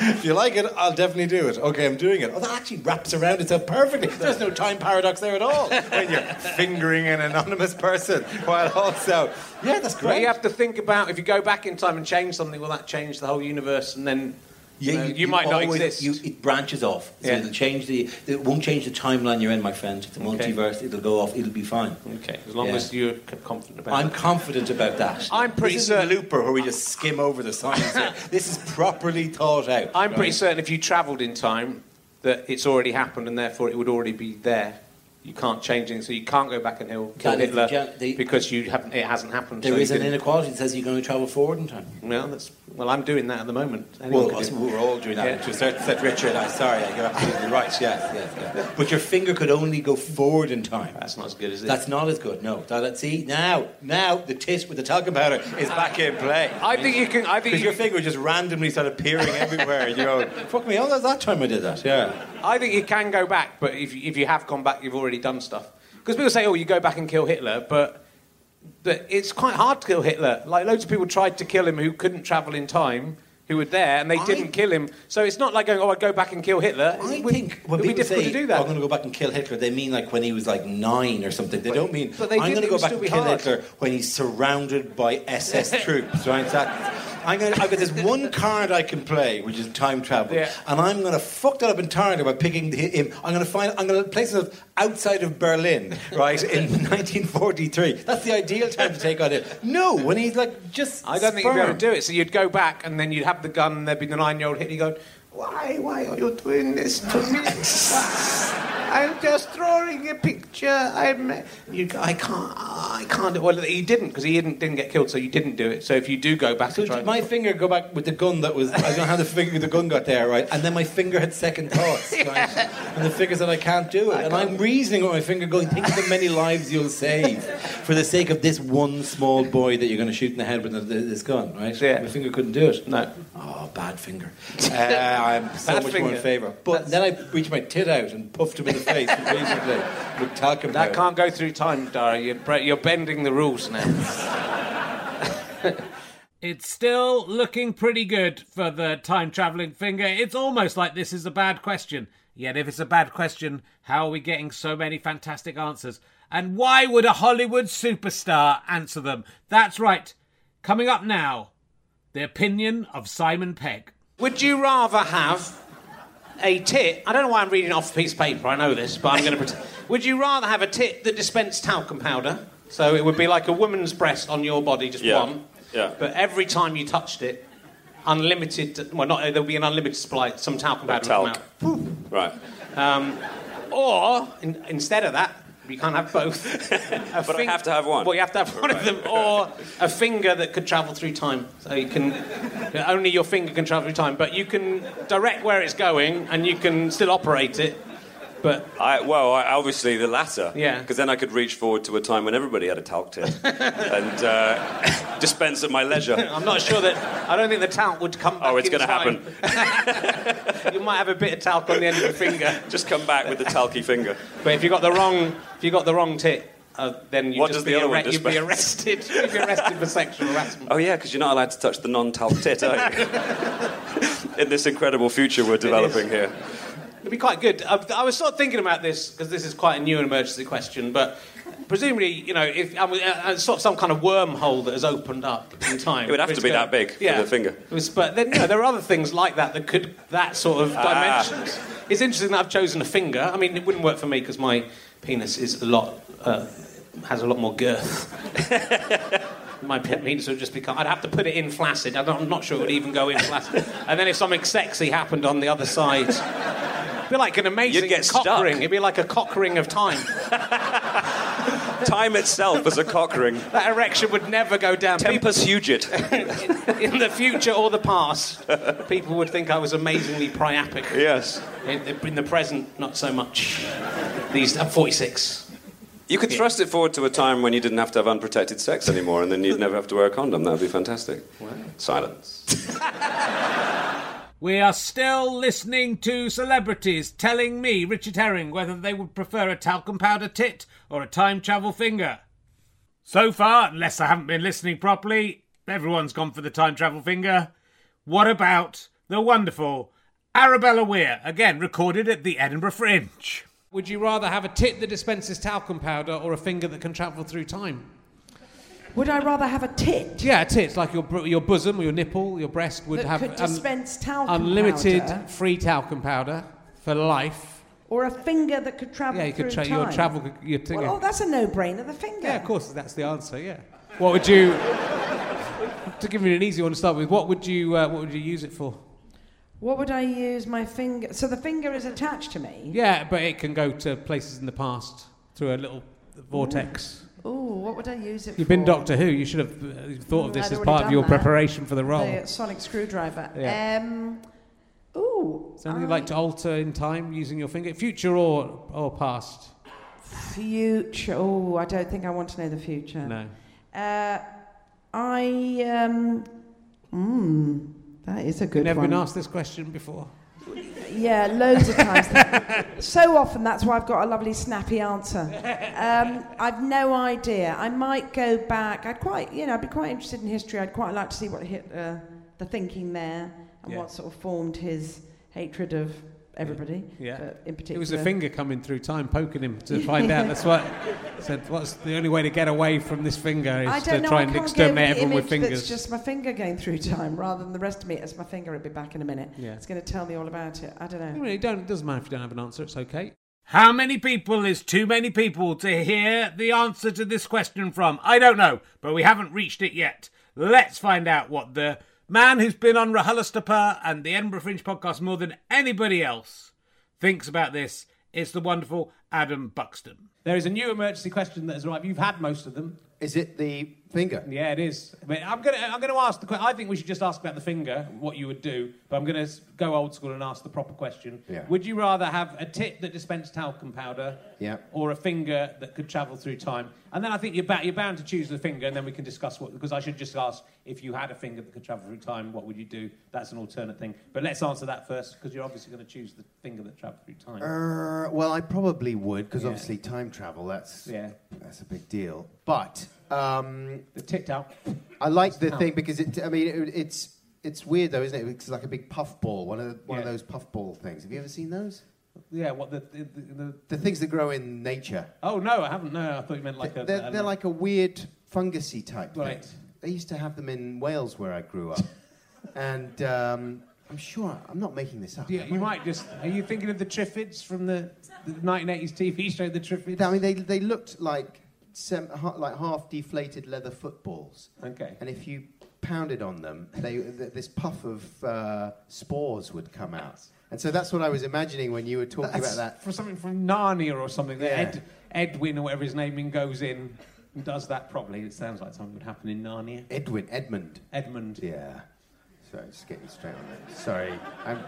[SPEAKER 9] If you like it, I'll definitely do it. Okay, I'm doing it. Oh, that actually wraps around itself perfectly. There's no time paradox there at all when you're fingering an anonymous person while also, yeah, that's
[SPEAKER 3] But
[SPEAKER 9] great.
[SPEAKER 3] you have to think about if you go back in time and change something, will that change the whole universe? And then you, know, you, might not exist.
[SPEAKER 9] You, it branches off. So
[SPEAKER 3] Yeah.
[SPEAKER 9] it'll change the. It won't change the timeline you're in, my friend. The
[SPEAKER 3] Okay.
[SPEAKER 9] multiverse. It'll go off. It'll be fine.
[SPEAKER 3] okay, as long
[SPEAKER 9] Yeah.
[SPEAKER 3] as you're confident about
[SPEAKER 9] I'm
[SPEAKER 3] it.
[SPEAKER 9] confident about that.
[SPEAKER 3] I'm pretty
[SPEAKER 9] this
[SPEAKER 3] certain-
[SPEAKER 9] Looper, where we just skim over the science. this is properly thought out.
[SPEAKER 3] I'm pretty certain if you travelled in time that it's already happened and therefore it would already be there. You can't change it, so you can't go back and kill, kill
[SPEAKER 9] That is the
[SPEAKER 3] Hitler
[SPEAKER 9] the-
[SPEAKER 3] because you haven't. It hasn't happened.
[SPEAKER 9] There
[SPEAKER 3] so
[SPEAKER 9] is an
[SPEAKER 3] can-
[SPEAKER 9] inequality that says you're going to travel forward in time.
[SPEAKER 3] Well, that's well. I'm doing that at the moment. Anyone
[SPEAKER 9] Well, us- we're all doing that
[SPEAKER 3] Yeah.
[SPEAKER 9] to a certain extent, Richard. I'm sorry, you're absolutely right. Yes, yes, yes. But your finger could only go forward in time.
[SPEAKER 3] That's not as good as it.
[SPEAKER 9] That's not as good. No. That, that- see now, now the tit with the talcum powder is back in play.
[SPEAKER 3] I think you can. I think
[SPEAKER 9] Because
[SPEAKER 3] you
[SPEAKER 9] your finger just randomly started appearing everywhere. You go, fuck me. Oh, that's that time I did that. Yeah.
[SPEAKER 3] I think you can go back, but if you, if you have gone back, you've already done stuff. Because people say, "Oh, you go back and kill Hitler," but but it's quite hard to kill Hitler. Like loads of people tried to kill him who couldn't travel in time, who were there, and they
[SPEAKER 9] I-
[SPEAKER 3] didn't kill him. So it's not like going, "Oh, I'd go back and kill Hitler."
[SPEAKER 9] I
[SPEAKER 3] it would,
[SPEAKER 9] think when
[SPEAKER 3] it would be
[SPEAKER 9] people
[SPEAKER 3] difficult
[SPEAKER 9] say,
[SPEAKER 3] to do
[SPEAKER 9] "Oh,
[SPEAKER 3] that.
[SPEAKER 9] I'm going to go back and kill Hitler, they mean like when he was like nine or something. They don't mean,
[SPEAKER 3] But they
[SPEAKER 9] I'm
[SPEAKER 3] did,
[SPEAKER 9] going to go
[SPEAKER 3] would
[SPEAKER 9] back
[SPEAKER 3] still
[SPEAKER 9] and
[SPEAKER 3] be
[SPEAKER 9] kill
[SPEAKER 3] hard.
[SPEAKER 9] Hitler when he's surrounded by SS troops, right? That, I'm gonna, I've got this one card I can play, which is time travel,
[SPEAKER 3] Yeah.
[SPEAKER 9] and I'm going to fuck that up entirely by picking him. I'm going to find, I'm going to place it outside of Berlin, right, in 1943. That's the ideal time to take on it. No, when he's like just.
[SPEAKER 3] I don't think you'd be able to do it. So you'd go back, and then you'd have the gun, and there'd be the nine-year-old hitting Hitler going, "Why, why are you doing this to me? I'm just drawing a picture. I'm, you, I can't, I can't." Well, he didn't because he didn't didn't get killed, so you didn't do it. So if you do go back,
[SPEAKER 9] So
[SPEAKER 3] and
[SPEAKER 9] my finger go back with the gun that was I don't know how the finger the gun got there, right? And then my finger had second thoughts. Right? And the figure said I can't do it. and I'm reasoning with my finger going, think of the many lives you'll save for the sake of this one small boy that you're going to shoot in the head with this gun, right?
[SPEAKER 3] Yeah.
[SPEAKER 9] My finger couldn't do it.
[SPEAKER 3] no.
[SPEAKER 9] Oh, bad finger. Uh, I'm so
[SPEAKER 3] Bad
[SPEAKER 9] much more in favour. But then I reached my tit out and puffed him in the face repeatedly with talcum
[SPEAKER 3] That
[SPEAKER 9] powder.
[SPEAKER 3] can't go through time, Dara. You're, you're bending the rules now.
[SPEAKER 2] It's still looking pretty good for the time travelling finger. It's almost like this is a bad question. Yet, if it's a bad question, how are we getting so many fantastic answers? And why would a Hollywood superstar answer them? That's right. Coming up now, the opinion of Simon Pegg.
[SPEAKER 3] Would you rather have a tit? I don't know why I'm reading off a piece of paper. I know this, but I'm going to pretend. Would you rather have a tit that dispensed talcum powder? So it would be like a woman's breast on your body, just
[SPEAKER 10] Yeah.
[SPEAKER 3] one.
[SPEAKER 10] Yeah.
[SPEAKER 3] But every time you touched it, unlimited. Well, not there'll be an unlimited supply. Some talcum powder
[SPEAKER 10] Talc.
[SPEAKER 3] come
[SPEAKER 10] Right.
[SPEAKER 3] out. Um, or in, instead of that, you can't have both.
[SPEAKER 10] But I have to have one.
[SPEAKER 3] Well, you have to have one of them, or a finger that could travel through time. So you can only your finger can travel through time, but you can direct where it's going, and you can still operate it. But
[SPEAKER 10] I, well, I, obviously the latter.
[SPEAKER 3] Yeah.
[SPEAKER 10] Because then I could reach forward to a time when everybody had a talc tip and uh, dispense at my leisure.
[SPEAKER 3] I'm not sure that. I don't think the talc would come back.
[SPEAKER 10] Oh, it's
[SPEAKER 3] going to
[SPEAKER 10] happen.
[SPEAKER 3] you might have a bit of talc on the end of your finger.
[SPEAKER 10] Just come back with the talky finger.
[SPEAKER 3] But if you got the wrong, if you got the wrong tit, uh, then you
[SPEAKER 10] What
[SPEAKER 3] just
[SPEAKER 10] does
[SPEAKER 3] be
[SPEAKER 10] the other one
[SPEAKER 3] arre- you'd be arrested. You'd be arrested for sexual harassment.
[SPEAKER 10] Oh yeah, because you're not allowed to touch the non-talc tit, are you? In this incredible future we're developing here.
[SPEAKER 3] It'd be quite good. I, I was sort of thinking about this because this is quite a new and emergency question, but presumably, you know, if I mean, uh, uh, sort of some kind of wormhole that has opened up in time.
[SPEAKER 10] It would have to be
[SPEAKER 3] go-
[SPEAKER 10] that big for
[SPEAKER 3] yeah.
[SPEAKER 10] the finger.
[SPEAKER 3] Was- but then, you know, there are other things like that that could that sort of
[SPEAKER 10] Ah.
[SPEAKER 3] dimensions. It's interesting that I've chosen a finger. I mean, it wouldn't work for me because my penis is a lot uh, has a lot more girth. my penis would just become. I'd have to put it in flaccid. I'm not, I'm not sure it would even go in flaccid. And then if something sexy happened on the other side. It'd be like an amazing
[SPEAKER 10] You'd get
[SPEAKER 3] cock
[SPEAKER 10] stuck.
[SPEAKER 3] ring. It'd be like a cock ring of time.
[SPEAKER 10] Time itself as a cock ring.
[SPEAKER 3] That erection would never go down.
[SPEAKER 10] Tempus fugit.
[SPEAKER 3] in the future or the past, people would think I was amazingly priapic.
[SPEAKER 10] Yes.
[SPEAKER 3] In, in the present, not so much. These, I'm 46.
[SPEAKER 10] You could thrust it forward to a time when you didn't have to have unprotected sex anymore, and then you'd never have to wear a condom. That would be fantastic. Silence.
[SPEAKER 2] We are still listening to celebrities telling me, Richard Herring, whether they would prefer a talcum powder tit or a time travel finger. So far, unless I haven't been listening properly, everyone's gone for the time travel finger. What about the wonderful Arabella Weir, again recorded at the Edinburgh Fringe?
[SPEAKER 3] Would you rather have a tit that dispenses talcum powder or a finger that can travel through time?
[SPEAKER 11] Would I rather have a tit
[SPEAKER 3] Yeah, a tit, like your, your bosom, or your nipple, your breast would
[SPEAKER 11] that
[SPEAKER 3] have
[SPEAKER 11] could
[SPEAKER 3] un-
[SPEAKER 11] talcum
[SPEAKER 3] unlimited
[SPEAKER 11] powder,
[SPEAKER 3] free talcum powder for life.
[SPEAKER 11] or a finger that could travel
[SPEAKER 3] Yeah, you could tra- your travel, your thing.
[SPEAKER 11] Well, oh, that's a no-brainer. The finger.
[SPEAKER 3] Yeah, of course, that's the answer. Yeah. What would you? to give you an easy one to start with, what would you? Uh, what would you use it for?
[SPEAKER 11] What would I use my finger? So the finger is attached to me.
[SPEAKER 3] Yeah, but it can go to places in the past through a little vortex.
[SPEAKER 11] Ooh, what would I use it
[SPEAKER 3] You've
[SPEAKER 11] for?
[SPEAKER 3] been Doctor Who. You should have uh, thought of
[SPEAKER 11] Mm,
[SPEAKER 3] this
[SPEAKER 11] I'd
[SPEAKER 3] as part of your
[SPEAKER 11] that.
[SPEAKER 3] preparation for the role.
[SPEAKER 11] The sonic screwdriver.
[SPEAKER 3] Yeah.
[SPEAKER 11] Um, ooh,
[SPEAKER 3] Something you'd like to alter in time using your finger, future or or past?
[SPEAKER 11] future. Oh, I don't think I want to know the future.
[SPEAKER 3] No.
[SPEAKER 11] Uh, I um, mm, that is a good
[SPEAKER 3] You've never
[SPEAKER 11] one.
[SPEAKER 3] been asked this question before.
[SPEAKER 11] Yeah, loads of times. so often that's why I've got a lovely snappy answer. Um, I've no idea. I might go back. I'd quite, you know, I'd be quite interested in history. I'd quite like to see what hit uh, the thinking there and
[SPEAKER 3] Yeah.
[SPEAKER 11] what sort of formed his hatred of everybody.
[SPEAKER 3] Yeah.
[SPEAKER 11] but in particular.
[SPEAKER 3] It was a finger coming through time, poking him to find out. That's what said. What's the only way to get away from this finger is
[SPEAKER 11] I
[SPEAKER 3] to
[SPEAKER 11] don't know.
[SPEAKER 3] try
[SPEAKER 11] I
[SPEAKER 3] and
[SPEAKER 11] can't
[SPEAKER 3] exterminate everyone with fingers.
[SPEAKER 11] That's just my finger going through time, rather than the rest of me. It's my finger. It'll be back in a minute.
[SPEAKER 3] Yeah.
[SPEAKER 11] It's going to tell me all about it. I don't know.
[SPEAKER 3] It, don't, it doesn't matter if you don't have an answer. It's okay.
[SPEAKER 2] How many people is too many people to hear the answer to this question from? I don't know, but we haven't reached it yet. Let's find out what the man who's been on RHLSTP and the Edinburgh Fringe podcast more than anybody else thinks about this. It's the wonderful Adam Buxton.
[SPEAKER 3] There is a new emergency question that has arrived. You've had most of them.
[SPEAKER 6] Is it the finger?
[SPEAKER 3] Yeah, it is. I'm gonna, I'm gonna ask the. que- I think we should just ask about the finger, what you would do. But I'm gonna s- go old school and ask the proper question.
[SPEAKER 6] Yeah.
[SPEAKER 3] Would you rather have a tit that dispensed talcum powder,
[SPEAKER 6] Yeah.
[SPEAKER 3] or a finger that could travel through time? And then I think you're, ba- you're bound to choose the finger, and then we can discuss what. Because I should just ask if you had a finger that could travel through time, what would you do? That's an alternate thing. But let's answer that first, because you're obviously going to choose the finger that travelled through time.
[SPEAKER 6] Uh, well, I probably would because
[SPEAKER 3] Yeah.
[SPEAKER 6] obviously time travel. That's
[SPEAKER 3] Yeah.
[SPEAKER 6] that's a big deal. But um,
[SPEAKER 3] the tit out.
[SPEAKER 6] I like the thing because it. I mean, it, it's it's weird though, isn't it? It's like a big puff ball. One of the, one of
[SPEAKER 3] Yeah.
[SPEAKER 6] those puff ball things. Have you ever seen those?
[SPEAKER 3] Yeah. What the the, the, the
[SPEAKER 6] The things that grow in nature.
[SPEAKER 3] Oh no, I haven't. No, I thought you meant like a.
[SPEAKER 6] they're, they're like a weird fungusy type
[SPEAKER 3] Right.
[SPEAKER 6] thing. They used to have them in Wales where I grew up, and um, I'm sure I'm not making this up.
[SPEAKER 3] Yeah, you might just. Are you thinking of the Triffids from the, the 1980s TV show, The Triffids?
[SPEAKER 6] I mean, they they looked like sem- ha- like half deflated leather footballs.
[SPEAKER 3] Okay.
[SPEAKER 6] And if you
[SPEAKER 12] pounded on them, they, th- this puff of uh, spores would come out. And so that's what I was imagining when you were talking
[SPEAKER 3] That's
[SPEAKER 12] about that.
[SPEAKER 3] For something from Narnia or something. that
[SPEAKER 12] Yeah.
[SPEAKER 3] Ed, Edwin or whatever his name in goes in and does that probably. It sounds like something would happen in Narnia.
[SPEAKER 12] Edwin, Edmund.
[SPEAKER 3] Edmund.
[SPEAKER 12] Yeah. Sorry, just getting straight on it. Sorry. I'm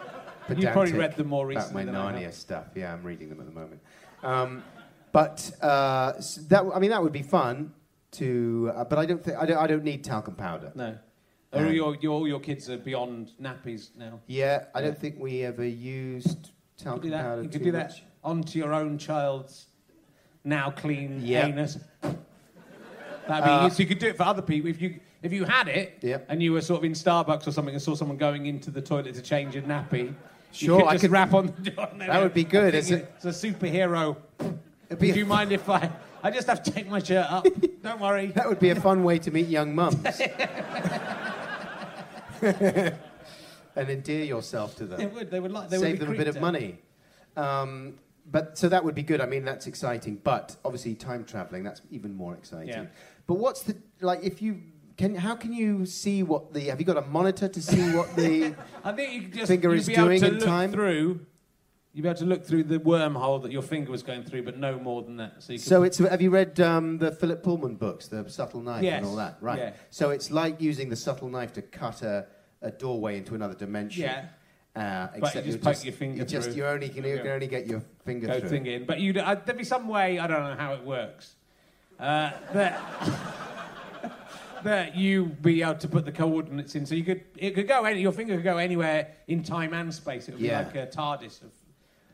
[SPEAKER 3] You've probably
[SPEAKER 12] pedantic
[SPEAKER 3] read them more recently About
[SPEAKER 12] my
[SPEAKER 3] than I
[SPEAKER 12] Narnia
[SPEAKER 3] have.
[SPEAKER 12] stuff. Yeah, I'm reading them at the moment. Um, but uh, that, I mean, that would be fun to. Uh, but I don't think I don't, I don't need talcum powder.
[SPEAKER 3] No.
[SPEAKER 12] Um,
[SPEAKER 3] your, your, all your kids are beyond nappies now.
[SPEAKER 12] Yeah, I don't think we ever used talcum
[SPEAKER 3] do that.
[SPEAKER 12] powder
[SPEAKER 3] You could do
[SPEAKER 12] much.
[SPEAKER 3] that onto your own child's now clean
[SPEAKER 12] Yeah.
[SPEAKER 3] anus. That'd be
[SPEAKER 12] Uh,
[SPEAKER 3] so you could do it for other people if you if you had it
[SPEAKER 12] Yep.
[SPEAKER 3] and you were sort of in Starbucks or something and saw someone going into the toilet to change a nappy.
[SPEAKER 12] Sure,
[SPEAKER 3] you could
[SPEAKER 12] I could-
[SPEAKER 3] rap on the door.
[SPEAKER 12] That would be good. It's a-
[SPEAKER 3] It's a superhero. Do you mind if I? I just have to take my shirt up. Don't worry.
[SPEAKER 12] That would be a fun way to meet young mums. and endear yourself to them.
[SPEAKER 3] They would. They would like. They
[SPEAKER 12] Save
[SPEAKER 3] would
[SPEAKER 12] them a bit of money. Um, but so that would be good. I mean, that's exciting. But obviously, time traveling that's even more exciting.
[SPEAKER 3] Yeah.
[SPEAKER 12] But what's the like? If you can, how can you see what the? Have you got a monitor to see what the?
[SPEAKER 3] I think you just
[SPEAKER 12] Finger is doing in time?
[SPEAKER 3] through. You'd be able to look through the wormhole that your finger was going through, but no more than that. So, you could
[SPEAKER 12] So it's have you read um, the Philip Pullman books, the subtle knife
[SPEAKER 3] Yes,
[SPEAKER 12] and all that? Right.
[SPEAKER 3] yeah.
[SPEAKER 12] So it's like using the subtle knife to cut a, a doorway into another dimension.
[SPEAKER 3] Yeah.
[SPEAKER 12] Uh,
[SPEAKER 3] But you just poke your finger
[SPEAKER 12] you just,
[SPEAKER 3] through.
[SPEAKER 12] You only can, you can only get your finger
[SPEAKER 3] go
[SPEAKER 12] through.
[SPEAKER 3] thing in. But you'd, uh, there'd be some way, I don't know how it works, uh, that, that you be able to put the coordinates in. So you could, it could go any, your finger could go anywhere in time and space. It would
[SPEAKER 12] Yeah.
[SPEAKER 3] be like a TARDIS of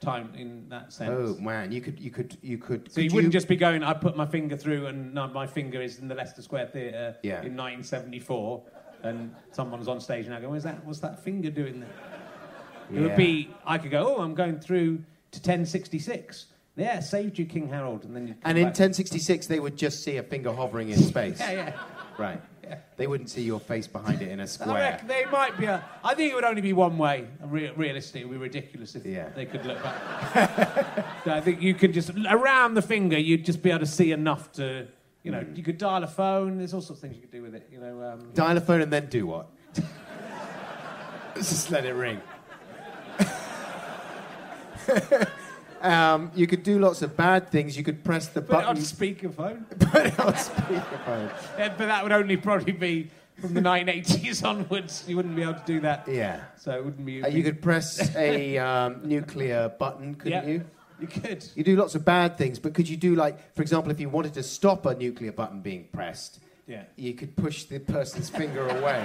[SPEAKER 3] time in that sense.
[SPEAKER 12] Oh man, you could you could you could.
[SPEAKER 3] So you wouldn't just be going, I put my finger through and no, my finger is in the Leicester Square Theatre
[SPEAKER 12] Yeah.
[SPEAKER 3] in 1974 and someone's on stage now going, what's that, what's that finger doing there? It would be, I could go, oh, I'm going through to 1066. Yeah, saved you, King Harold. And then you
[SPEAKER 12] And in 1066, they would just see a finger hovering in space.
[SPEAKER 3] Yeah, yeah.
[SPEAKER 12] Right. They wouldn't see your face behind it in a square.
[SPEAKER 3] reckon they might be a. I think it would only be one way. Re- realistically, it would be ridiculous if they could look back. So I think you could just around the finger, you'd just be able to see enough to, you know, you could dial a phone. There's all sorts of things you could do with it. You know, um,
[SPEAKER 12] Dial a phone and then do what? just let it ring. Um, you could do lots of bad things. You could press the button.
[SPEAKER 3] put it on speakerphone.
[SPEAKER 12] Put it on speakerphone.
[SPEAKER 3] Yeah, but that would only probably be from the 1980s onwards. You wouldn't be able to do that.
[SPEAKER 12] Yeah.
[SPEAKER 3] So it wouldn't be.
[SPEAKER 12] Uh, you could press a um, nuclear button, couldn't
[SPEAKER 3] Yeah,
[SPEAKER 12] you?
[SPEAKER 3] You could.
[SPEAKER 12] You do lots of bad things, but could you do like, for example, if you wanted to stop a nuclear button being pressed,
[SPEAKER 3] Yeah.
[SPEAKER 12] you could push the person's finger away.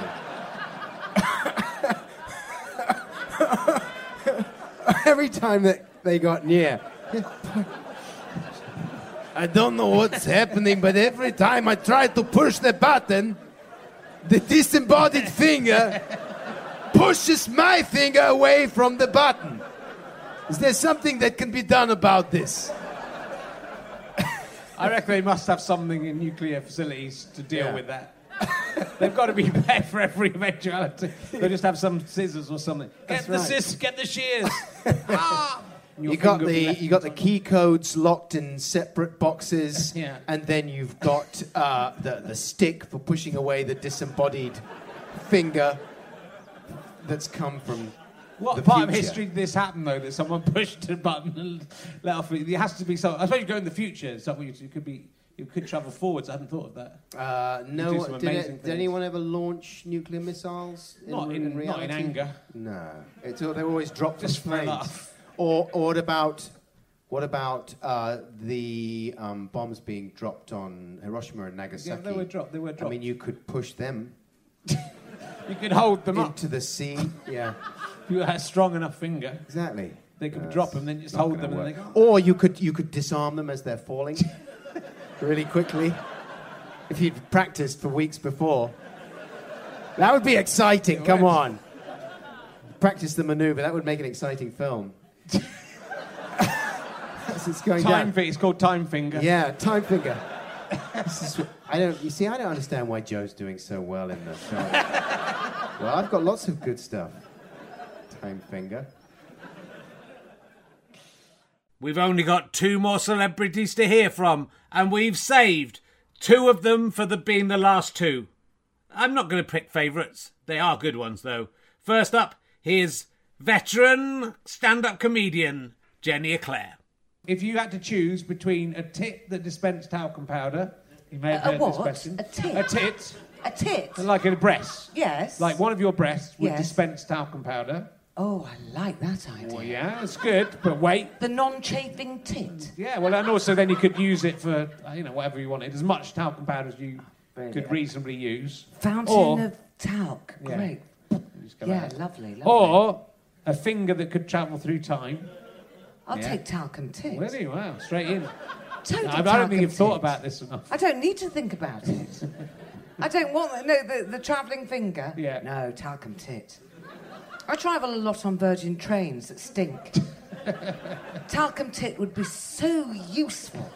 [SPEAKER 12] Every time that they got near. I don't know what's happening, but every time I try to push the button, the disembodied finger pushes my finger away from the button. Is there something that can be done about this?
[SPEAKER 3] I reckon they must have something in nuclear facilities to deal
[SPEAKER 12] Yeah.
[SPEAKER 3] with that. They've got to be there for every eventuality. They just have some scissors or something. Get
[SPEAKER 12] That's
[SPEAKER 3] the
[SPEAKER 12] right.
[SPEAKER 3] scissors, get the shears. ah!
[SPEAKER 12] You got
[SPEAKER 3] finger will be
[SPEAKER 12] the you got the key codes locked in separate boxes,
[SPEAKER 3] Yeah.
[SPEAKER 12] and then you've got uh, the the stick for pushing away the disembodied finger that's come from
[SPEAKER 3] What part of history did this happen, though, that someone pushed a button and let off? There has to be some. I suppose you go in the future. So you could be. You could travel forwards. I hadn't thought of that.
[SPEAKER 12] Uh, no, did, it, did anyone ever launch nuclear missiles?
[SPEAKER 3] Not in- not in
[SPEAKER 12] reality?
[SPEAKER 3] anger.
[SPEAKER 12] No, it's, they were always dropped
[SPEAKER 3] Just
[SPEAKER 12] from
[SPEAKER 3] for a
[SPEAKER 12] planes.
[SPEAKER 3] laugh.
[SPEAKER 12] Or, or what about what about uh, the um, bombs being dropped on Hiroshima and Nagasaki?
[SPEAKER 3] Yeah, they were dropped. They were dropped.
[SPEAKER 12] I mean, you could push them
[SPEAKER 3] You could hold them up.
[SPEAKER 12] into the sea. Yeah,
[SPEAKER 3] If you had a strong enough finger.
[SPEAKER 12] exactly.
[SPEAKER 3] They could
[SPEAKER 12] Uh,
[SPEAKER 3] drop them, then just hold them, and
[SPEAKER 12] work.
[SPEAKER 3] they go.
[SPEAKER 12] Or you could you could disarm them as they're falling, really quickly. If you'd practiced for weeks before, that would be exciting. Come on, practice the maneuver. That would make an exciting film. As it's going
[SPEAKER 3] Time
[SPEAKER 12] down.
[SPEAKER 3] finger. It's called time finger.
[SPEAKER 12] Yeah, time finger. This is, I don't. You see, I don't understand why Joe's doing so well in the show. well, I've got lots of good stuff. Time finger.
[SPEAKER 2] We've only got two more celebrities to hear from, and we've saved two of them for the being the last two. I'm not going to pick favourites. They are good ones, though. First up, here's veteran stand up comedian Jenny Eclair.
[SPEAKER 3] If you had to choose between a tit that dispensed talcum powder, you may have
[SPEAKER 13] A- a
[SPEAKER 3] heard
[SPEAKER 13] what?
[SPEAKER 3] this question.
[SPEAKER 13] A tit?
[SPEAKER 3] A tit.
[SPEAKER 13] A tit?
[SPEAKER 3] Like a breast.
[SPEAKER 13] Yes.
[SPEAKER 3] Like one of your breasts would
[SPEAKER 13] Yes.
[SPEAKER 3] dispense talcum powder.
[SPEAKER 13] Oh, I like that idea.
[SPEAKER 3] Well, yeah, it's good, but wait.
[SPEAKER 13] The non-chafing tit.
[SPEAKER 3] Yeah, well, and also then you could use it for, uh, you know, whatever you wanted. As much talcum powder as you
[SPEAKER 13] Brilliant.
[SPEAKER 3] could reasonably use.
[SPEAKER 13] Fountain
[SPEAKER 3] Or-
[SPEAKER 13] of talc.
[SPEAKER 3] Yeah.
[SPEAKER 13] Great.
[SPEAKER 3] Just
[SPEAKER 13] Yeah, lovely, lovely.
[SPEAKER 3] Or a finger that could travel through time.
[SPEAKER 13] I'll
[SPEAKER 3] Yeah.
[SPEAKER 13] take talcum tit.
[SPEAKER 3] Really? Wow, straight in.
[SPEAKER 13] Total
[SPEAKER 3] I don't
[SPEAKER 13] talcum
[SPEAKER 3] think you've thought about this enough.
[SPEAKER 13] I don't need to think about it. I don't want no the, the travelling finger.
[SPEAKER 3] Yeah.
[SPEAKER 13] No talcum tit. I travel a lot on Virgin trains that stink. talcum tit would be so useful.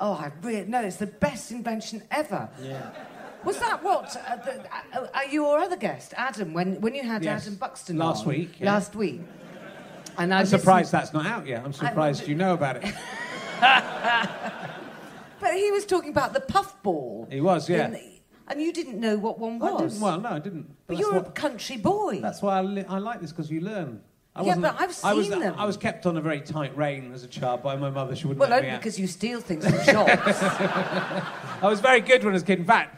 [SPEAKER 13] Oh, I really no, it's the best invention ever.
[SPEAKER 3] Yeah.
[SPEAKER 13] Was that what? Uh, the, uh, uh, your other guest, Adam, when, when you had
[SPEAKER 3] Yes.
[SPEAKER 13] Adam Buxton
[SPEAKER 3] Last
[SPEAKER 13] on,
[SPEAKER 3] week, yeah.
[SPEAKER 13] Last week. And I
[SPEAKER 3] I'm
[SPEAKER 13] listened-
[SPEAKER 3] surprised that's not out yet. I'm surprised you know about it.
[SPEAKER 13] But he was talking about the puffball.
[SPEAKER 3] He was, yeah.
[SPEAKER 13] the- and you didn't know what one
[SPEAKER 3] I
[SPEAKER 13] was.
[SPEAKER 3] didn't, well, no, I didn't.
[SPEAKER 13] but
[SPEAKER 3] that's
[SPEAKER 13] you're
[SPEAKER 3] what-
[SPEAKER 13] a country boy.
[SPEAKER 3] That's why I, li- I like this because you learn. I
[SPEAKER 13] Yeah,
[SPEAKER 3] wasn't-
[SPEAKER 13] but I've
[SPEAKER 3] I was,
[SPEAKER 13] seen them.
[SPEAKER 3] I was kept on a very tight rein as a child by my mother. She wouldn't
[SPEAKER 13] well,
[SPEAKER 3] let
[SPEAKER 13] only
[SPEAKER 3] me out.
[SPEAKER 13] because you steal things from shops.
[SPEAKER 3] I was very good when I was a kid. In fact,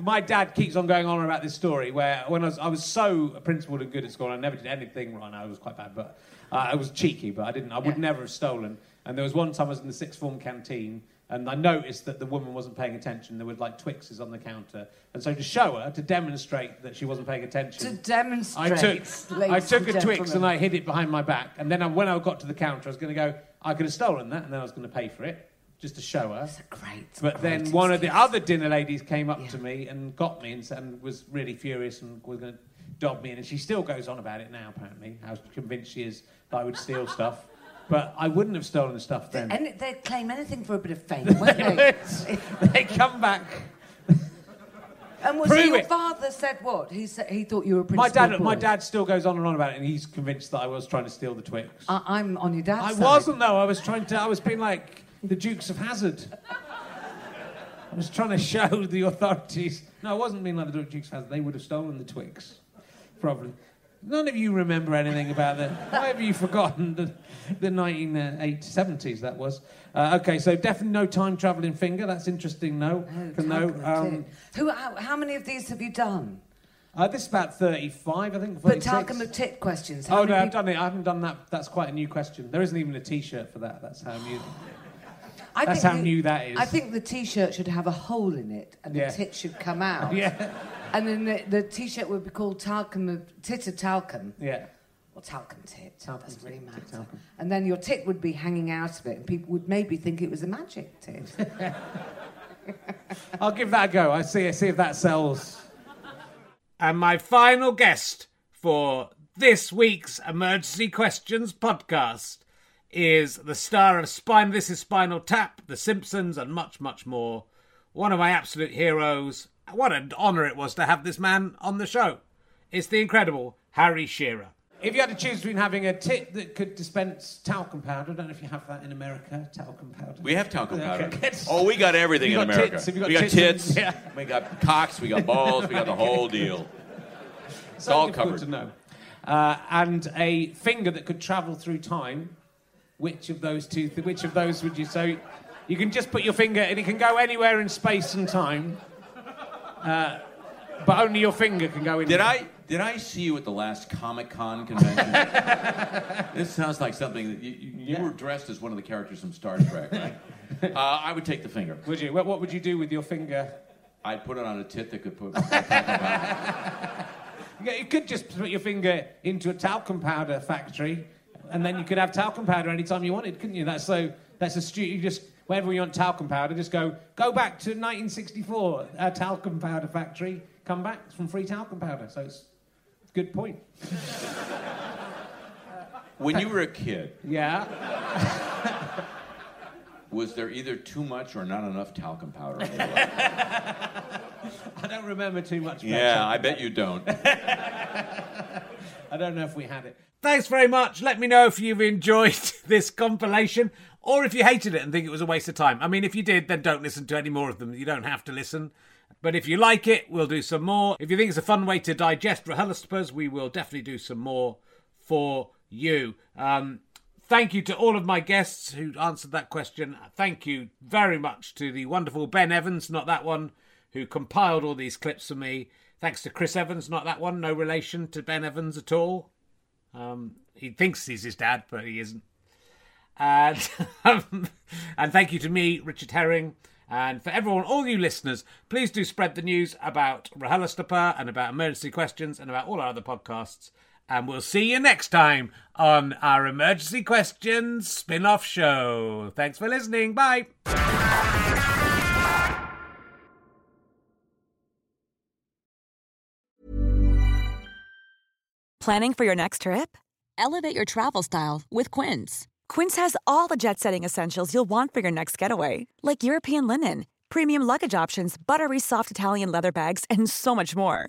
[SPEAKER 3] my dad keeps on going on about this story where when I was, I was so principled and good at school, I never did anything wrong. I was quite bad, but uh, I was cheeky, but I didn't. I would never have stolen. And there was one time I was in the sixth form canteen. And I noticed that the woman wasn't paying attention. There were like Twixes on the counter, and so to show her, to demonstrate that she wasn't paying attention,
[SPEAKER 13] to demonstrate.
[SPEAKER 3] I took, I took a Twix and I hid it behind my back. And then I, when I got to the counter, I was going to go, I could have stolen that, and then I was going to pay for it, just to show her. That's
[SPEAKER 13] great.
[SPEAKER 3] But then
[SPEAKER 13] great
[SPEAKER 3] one of the other dinner ladies came up to me and got me and, and was really furious and was going to dob me in. And she still goes on about it now, apparently, how convinced she is that I would steal stuff. But I wouldn't have stolen the stuff then.
[SPEAKER 13] And they'd claim anything for a bit of fame, wouldn't they?
[SPEAKER 3] they come back.
[SPEAKER 13] and was
[SPEAKER 3] Prove
[SPEAKER 13] your
[SPEAKER 3] it.
[SPEAKER 13] father said what? He said he thought you were a
[SPEAKER 3] My
[SPEAKER 13] principal
[SPEAKER 3] dad, my dad still goes on and on about it, and he's convinced that I was trying to steal the Twix.
[SPEAKER 13] I, I'm on your dad's
[SPEAKER 3] I
[SPEAKER 13] side.
[SPEAKER 3] wasn't though. I was trying to. I was being like the Dukes of Hazzard. I was trying to show the authorities. No, I wasn't being like the Dukes of Hazzard. They would have stolen the Twix, probably. None of you remember anything about that. Why have you forgotten the, the 1970s? That was uh, okay. So definitely no time traveling finger. That's interesting. No, know.
[SPEAKER 13] Talcum
[SPEAKER 3] Um.
[SPEAKER 13] Who? How, how many of these have you done?
[SPEAKER 3] uh, this is about 35, I think.
[SPEAKER 13] But
[SPEAKER 3] 36.
[SPEAKER 13] talcum of tit questions. How
[SPEAKER 3] Oh no, I've
[SPEAKER 13] people-
[SPEAKER 3] done it. I haven't done that. That's quite a new question. There isn't even a T-shirt for that. That's how new.
[SPEAKER 13] I
[SPEAKER 3] That's
[SPEAKER 13] think
[SPEAKER 3] how
[SPEAKER 13] the-
[SPEAKER 3] new that is.
[SPEAKER 13] I think the T-shirt should have a hole in it, and
[SPEAKER 3] Yeah.
[SPEAKER 13] the tit should come out.
[SPEAKER 3] Yeah.
[SPEAKER 13] And then the, the T-shirt would be called talcum of tit of talcum.
[SPEAKER 3] Yeah.
[SPEAKER 13] Or talcum tit. Doesn't really matter. And then your tit would be hanging out of it, and people would maybe think it was a magic tit.
[SPEAKER 3] I'll give that a go. I see. I See if that sells.
[SPEAKER 2] And my final guest for this week's Emergency Questions podcast is the star of Spine. This is Spinal Tap, The Simpsons, and much, much more. One of my absolute heroes. What an honour it was to have this man on the show. It's the incredible Harry Shearer.
[SPEAKER 3] If you had to choose between having a tit that could dispense talcum powder, I don't know if you have that in America. Talcum powder.
[SPEAKER 14] We have talcum powder.
[SPEAKER 3] Okay.
[SPEAKER 14] Oh, we got everything
[SPEAKER 3] You
[SPEAKER 14] in
[SPEAKER 3] got
[SPEAKER 14] America.
[SPEAKER 3] tits? Have you got
[SPEAKER 14] we got
[SPEAKER 3] tits
[SPEAKER 14] tits.
[SPEAKER 3] yeah.
[SPEAKER 14] We got cocks. We got balls. we got the whole deal. It's all
[SPEAKER 3] difficult
[SPEAKER 14] covered.
[SPEAKER 3] to know. Uh, and a finger that could travel through time. Which of those two? Th- which of those would you say? You can just put your finger, and it can go anywhere in space and time. Uh, but only your finger can go in.
[SPEAKER 14] Did I did I see you at the last Comic Con convention? this sounds like something that you, you, you were dressed as one of the characters from Star Trek, right? uh, I would take the finger.
[SPEAKER 3] Would you? What, what would you do with your finger?
[SPEAKER 14] I'd put it on a tit that could put.
[SPEAKER 3] Yeah, you could just put your finger into a talcum powder factory, and then you could have talcum powder anytime you wanted, couldn't you? That's so. That's a stu- You just whenever you want talcum powder, just go go back to 1964, a uh, talcum powder factory. Come back it's from free talcum powder. So it's a good point.
[SPEAKER 14] when you were a kid,
[SPEAKER 3] Yeah.
[SPEAKER 14] was there either too much or not enough talcum powder? in your life?
[SPEAKER 3] I don't remember too much. About
[SPEAKER 14] yeah, I bet you don't.
[SPEAKER 3] I don't know if we had it.
[SPEAKER 2] Thanks very much. Let me know if you've enjoyed this compilation or if you hated it and think it was a waste of time. I mean, if you did, then don't listen to any more of them. You don't have to listen. But if you like it, we'll do some more. If you think it's a fun way to digest RHLSTPs, we will definitely do some more for you. Um, thank you to all of my guests who answered that question. Thank you very much to the wonderful Ben Evans, not that one, who compiled all these clips for me. Thanks to Chris Evans, not that one, no relation to Ben Evans at all. Um, he thinks he's his dad, but he isn't. And, um, and thank you to me, Richard Herring. And for everyone, all you listeners, please do spread the news about RHLSTP and about emergency questions and about all our other podcasts. And we'll see you next time on our Emergency Questions spin off show. Thanks for listening. Bye.
[SPEAKER 15] Planning for your next trip?
[SPEAKER 16] Elevate your travel style with Quince.
[SPEAKER 15] Quince has all the jet setting essentials you'll want for your next getaway, like European linen, premium luggage options, buttery soft Italian leather bags, and so much more.